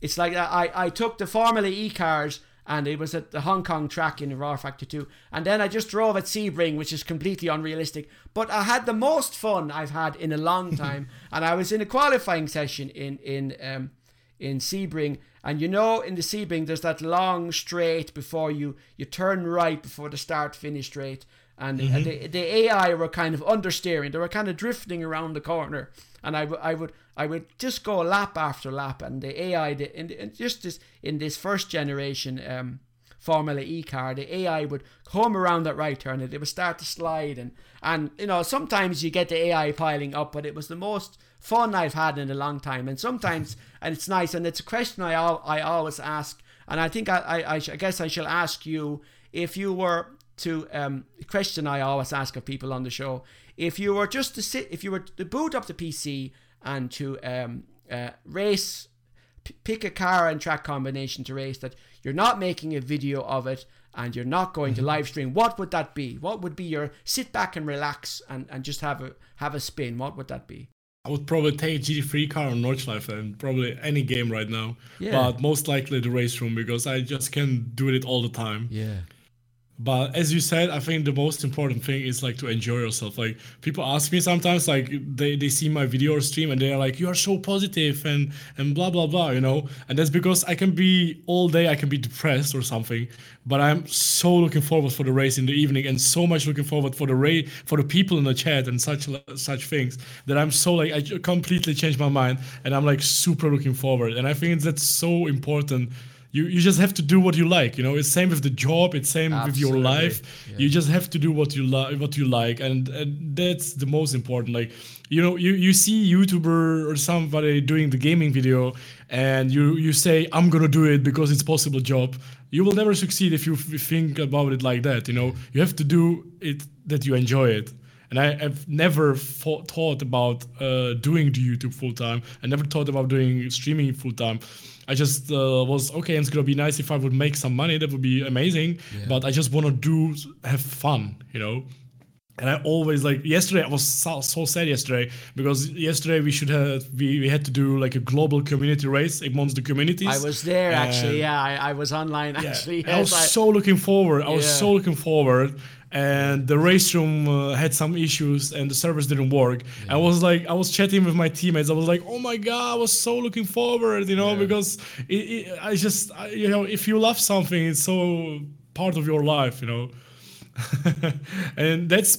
it's like I, I took the Formula E cars and it was at the Hong Kong track in rFactor 2. And then I just drove at Sebring, which is completely unrealistic. But I had the most fun I've had in a long time. and I was in a qualifying session in in um, in Sebring. And you know, in the Sebring, there's that long straight before you, you turn right before the start finish straight. And uh, the, the AI were kind of understeering. They were kind of drifting around the corner. And I, w- I would I would just go lap after lap. And the AI, the, in, in just this, in this first generation um, Formula E car, the AI would come around that right turn and it would start to slide. And, and, you know, sometimes you get the AI piling up, but it was the most fun I've had in a long time. And sometimes, and it's nice, and it's a question I, al- I always ask. And I think I, I, I, sh- I guess I shall ask you if you were to, um, question I always ask of people on the show, if you were just to sit, if you were to boot up the PC and to um, uh, race p- pick a car and track combination to race that you're not making a video of it and you're not going to live stream what would that be what would be your sit back and relax and, and just have a have a spin what would that be I would probably take GT3 car on Nordschleife and probably any game right now. Yeah. But most likely the race room because I just can't do it all the time. yeah But as you said, I think the most important thing is like to enjoy yourself. Like people ask me sometimes, like they, they see my video or stream and they're like, "You are so positive and and blah blah blah," you know. And that's because I can be all day, I can be depressed or something. But I'm so looking forward for the race in the evening and so much looking forward for the race for the people in the chat and such such things that I'm so like I completely changed my mind and I'm like super looking forward. And I think that's so important you you just have to do what you like you know it's same with the job it's same with your Absolutely. life you just have to do what you like what you like and, and that's the most important like you know you you see youtuber or somebody doing the gaming video and you you say i'm gonna do it because it's possible job you will never succeed if you f- think about it like that you know you have to do it that you enjoy it and I have never thought, thought about uh, doing the YouTube full time. I never thought about doing streaming full time. I just uh, was okay. And it's gonna be nice if I would make some money. That would be amazing. But I just wanna do have fun, you know. And I always like yesterday. I was so, so sad yesterday because yesterday we should have we, we had to do like a global community race amongst the communities. i was there actually yeah I, I was online yeah, actually I was I- so looking forward. I was so looking forward, and the race room uh, had some issues, and the servers didn't work. I was like, I was chatting with my teammates. I was like, oh my god, I was so looking forward, you know, because it, it, I just, I, you know, if you love something, it's so part of your life, you know. and that's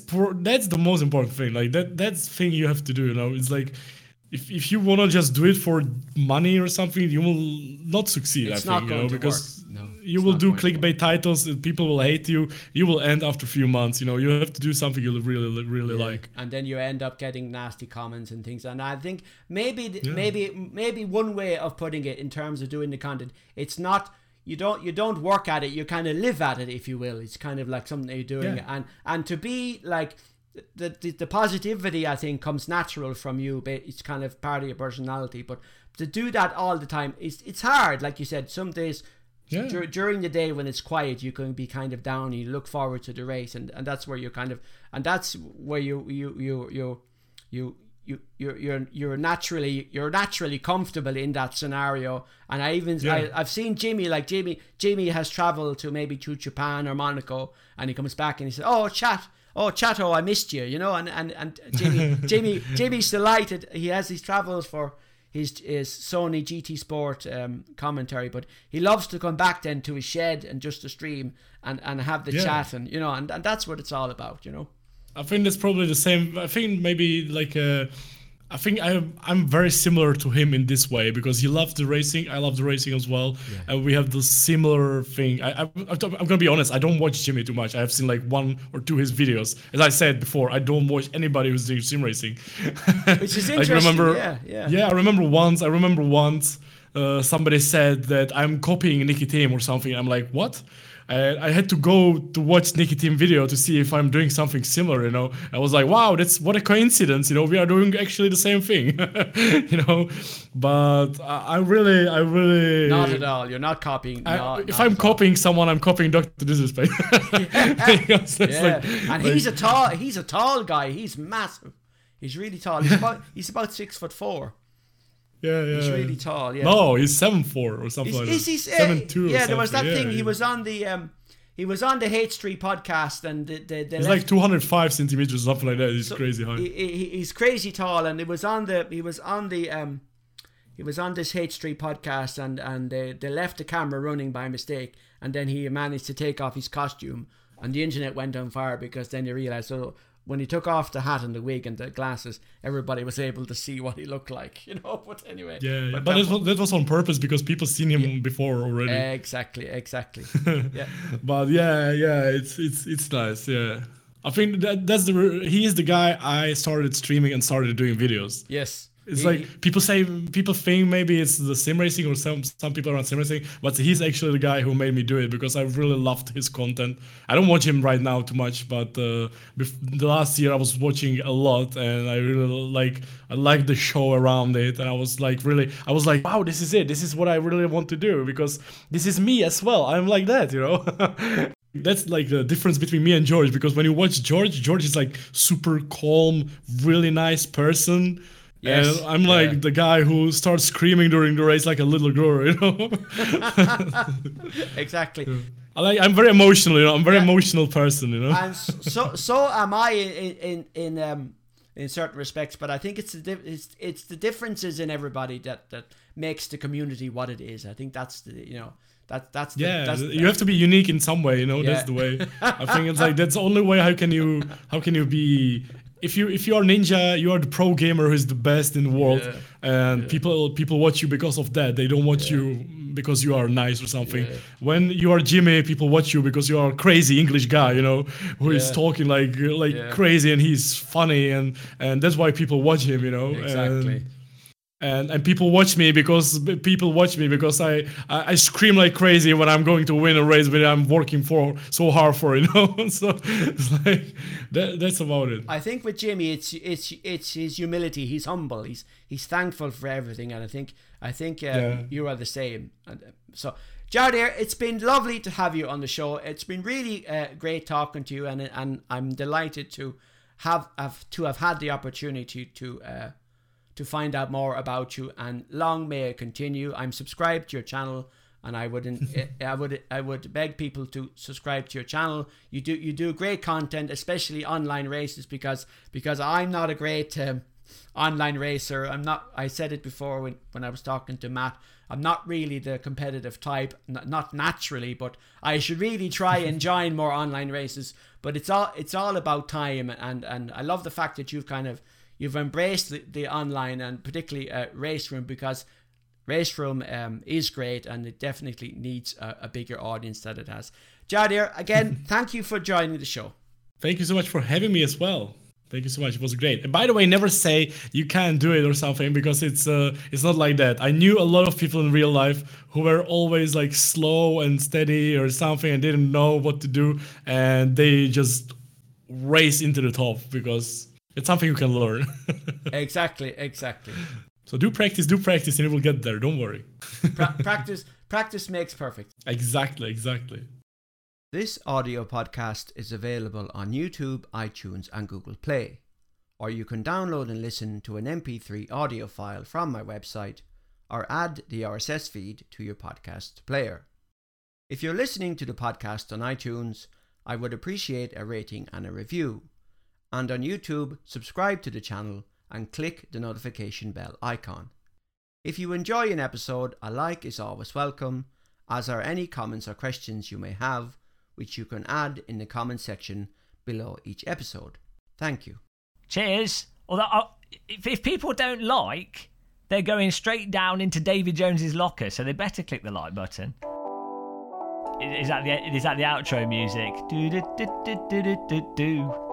that's the most important thing. Like that that's thing you have to do. You know, it's like if, if you wanna just do it for money or something, you will not succeed. It's I not think you going know to because work. You it's will do clickbait titles and people will hate you. You will end after a few months. You know, you have to do something you really really Yeah. like. and then you end up getting nasty comments and things and i think maybe th- maybe maybe one way of putting it in terms of doing the content it's not you don't you don't work at it you kind of live at it if you will it's kind of like something that you're doing Yeah. and and to be like the, the the positivity i think comes natural from you but it's kind of part of your personality but to do that all the time it's it's hard like you said some days Yeah. dur- during the day when it's quiet you can be kind of down and you look forward to the race and, and that's where you're kind of and that's where you you you you you you you're you're you're naturally you're naturally comfortable in that scenario and I even Yeah. I, I've seen Jimmy like Jimmy Jimmy has traveled to maybe to Japan or Monaco and he comes back and he says oh chat oh Chato I missed you you know and and, and Jimmy Jimmy Jimmy's delighted he has these travels for his his Sony GT Sport um, commentary, but he loves to come back then to his shed and just to stream and, and have the Yeah. chat and you know and, and that's what it's all about, you know. I think that's probably the same. I think maybe like uh, I think I'm I'm very similar to him in this way because he loves the racing. I love the racing as well, and we have the similar thing. I, I I'm gonna be honest. I don't watch Jimmy too much. I have seen like one or two his videos. As I said before, I don't watch anybody who's doing sim racing. Which is I interesting. remember, yeah, yeah. yeah. I remember once. I remember once. Uh, somebody said that I'm copying Nicki Thiim or something. I'm like, what? I, I had to go to watch Nicki Thiim video to see if I'm doing something similar. You know, I was like, wow, that's what a coincidence. You know, we are doing actually the same thing. you know, but I, I really, I really Not at all. You're not copying. I- no, if not I'm at all. copying someone, I'm copying Doctor Disrespect. It's Yeah. like- and like- he's a tall he's a tall guy. He's massive. He's really tall. He's about he's about six foot four. Yeah, yeah. He's really tall. Yeah. No, he's seven four or something Is, like is that. he, seven two. yeah, there was that thing. He was on the um, he was on the H3 podcast, and the the, the He's like 205 centimeters or something like that. He's so crazy high. He, he, he's crazy tall, and it was on the he was on the um, he was on this H3 podcast, and and they, they left the camera running by mistake, and then he managed to take off his costume, and the internet went on fire because then they realized so. When he took off the hat and the wig and the glasses, everybody was able to see what he looked like, you know. But anyway, yeah, yeah. but but, that was, that was on purpose because people seen him before already. exactly, exactly. yeah, but yeah, yeah, it's it's it's nice. Yeah, I think that that's the he is the guy I started streaming and started doing videos. yes. It's He- like people say people think maybe it's the sim racing or some some people around sim racing, but he's actually the guy who made me do it because I really loved his content. I don't watch him right now too much, but uh, bef- the last year I was watching a lot and I really like I like the show around it and I was like really I was like wow this is it this is what I really want to do because this is me as well I'm like that you know. That's like the difference between me and George because when you watch George, George is like super calm, really nice person. Yes, And I'm like yeah. the guy who starts screaming during the race like a little girl, you know. exactly. I like I'm very emotional, you know. I'm a very Yeah. emotional person, you know. and so so am I in in in um in certain respects. But I think it's the di- it's it's the differences in everybody that that makes the community what it is. I think that's the you know that that's the, yeah, that's you have to be unique in some way, you know. Yeah. That's the way. I think it's like that's the only way. How can you how can you be if you if you are ninja, you are the pro gamer who is the best in the world, Yeah. and people people watch you because of that. They don't watch you because you are nice or something. Yeah. When you are Jimmy, people watch you because you are a crazy English guy, you know, who is Yeah. talking like like Yeah. crazy and he's funny and and that's why people watch him, you know. exactly. And, and and people watch me because people watch me because I, I I scream like crazy when I'm going to win a race when I'm working for so hard for you know so it's like that, that's about it I think with Jimmy, it's it's it's his humility. He's humble. He's he's thankful for everything, and I think I think um, Yeah. you are the same. And uh, so, Jared, it's been lovely to have you on the show. It's been really uh, great talking to you, and and I'm delighted to have, have to have had the opportunity to. Uh, to find out more about you and long may it continue. I'm subscribed to your channel and i would i would i would beg people to subscribe to your channel. You do you do great content especially online races because because i'm not a great um, online racer. I'm not i said it before when when i was talking to matt. I'm not really the competitive type n- not naturally but i should really try and join more online races. But it's all it's all about time and and i love the fact that you've kind of you've embraced the, the online and particularly uh, race room because race room um, is great and it definitely needs a, a bigger audience that it has. Jadir again thank you for joining the show. Thank you so much for having me as well. Thank you so much. It was great. And by the way never say you can't do it or something because it's uh it's not like that. I knew a lot of people in real life who were always like slow and steady or something and didn't know what to do and they just race into the top because it's something you can learn exactly exactly So do practice, do practice, and you will get there. Don't worry. pra- practice practice makes perfect exactly, exactly. This audio podcast is available on YouTube, iTunes, and Google Play. Or you can download and listen to an MP3 audio file from my website, or add the RSS feed to your podcast player. If you're listening to the podcast on iTunes, I would appreciate a rating and a review. And on YouTube, subscribe to the channel and click the notification bell icon. If you enjoy an episode, a like is always welcome, as are any comments or questions you may have, which you can add in the comment section below each episode. Thank you. Cheers. Although, uh, if, if people don't like, they're going straight down into David Jones's locker, so they better click the like button. Is that the is that the outro music? Do do do do do do do.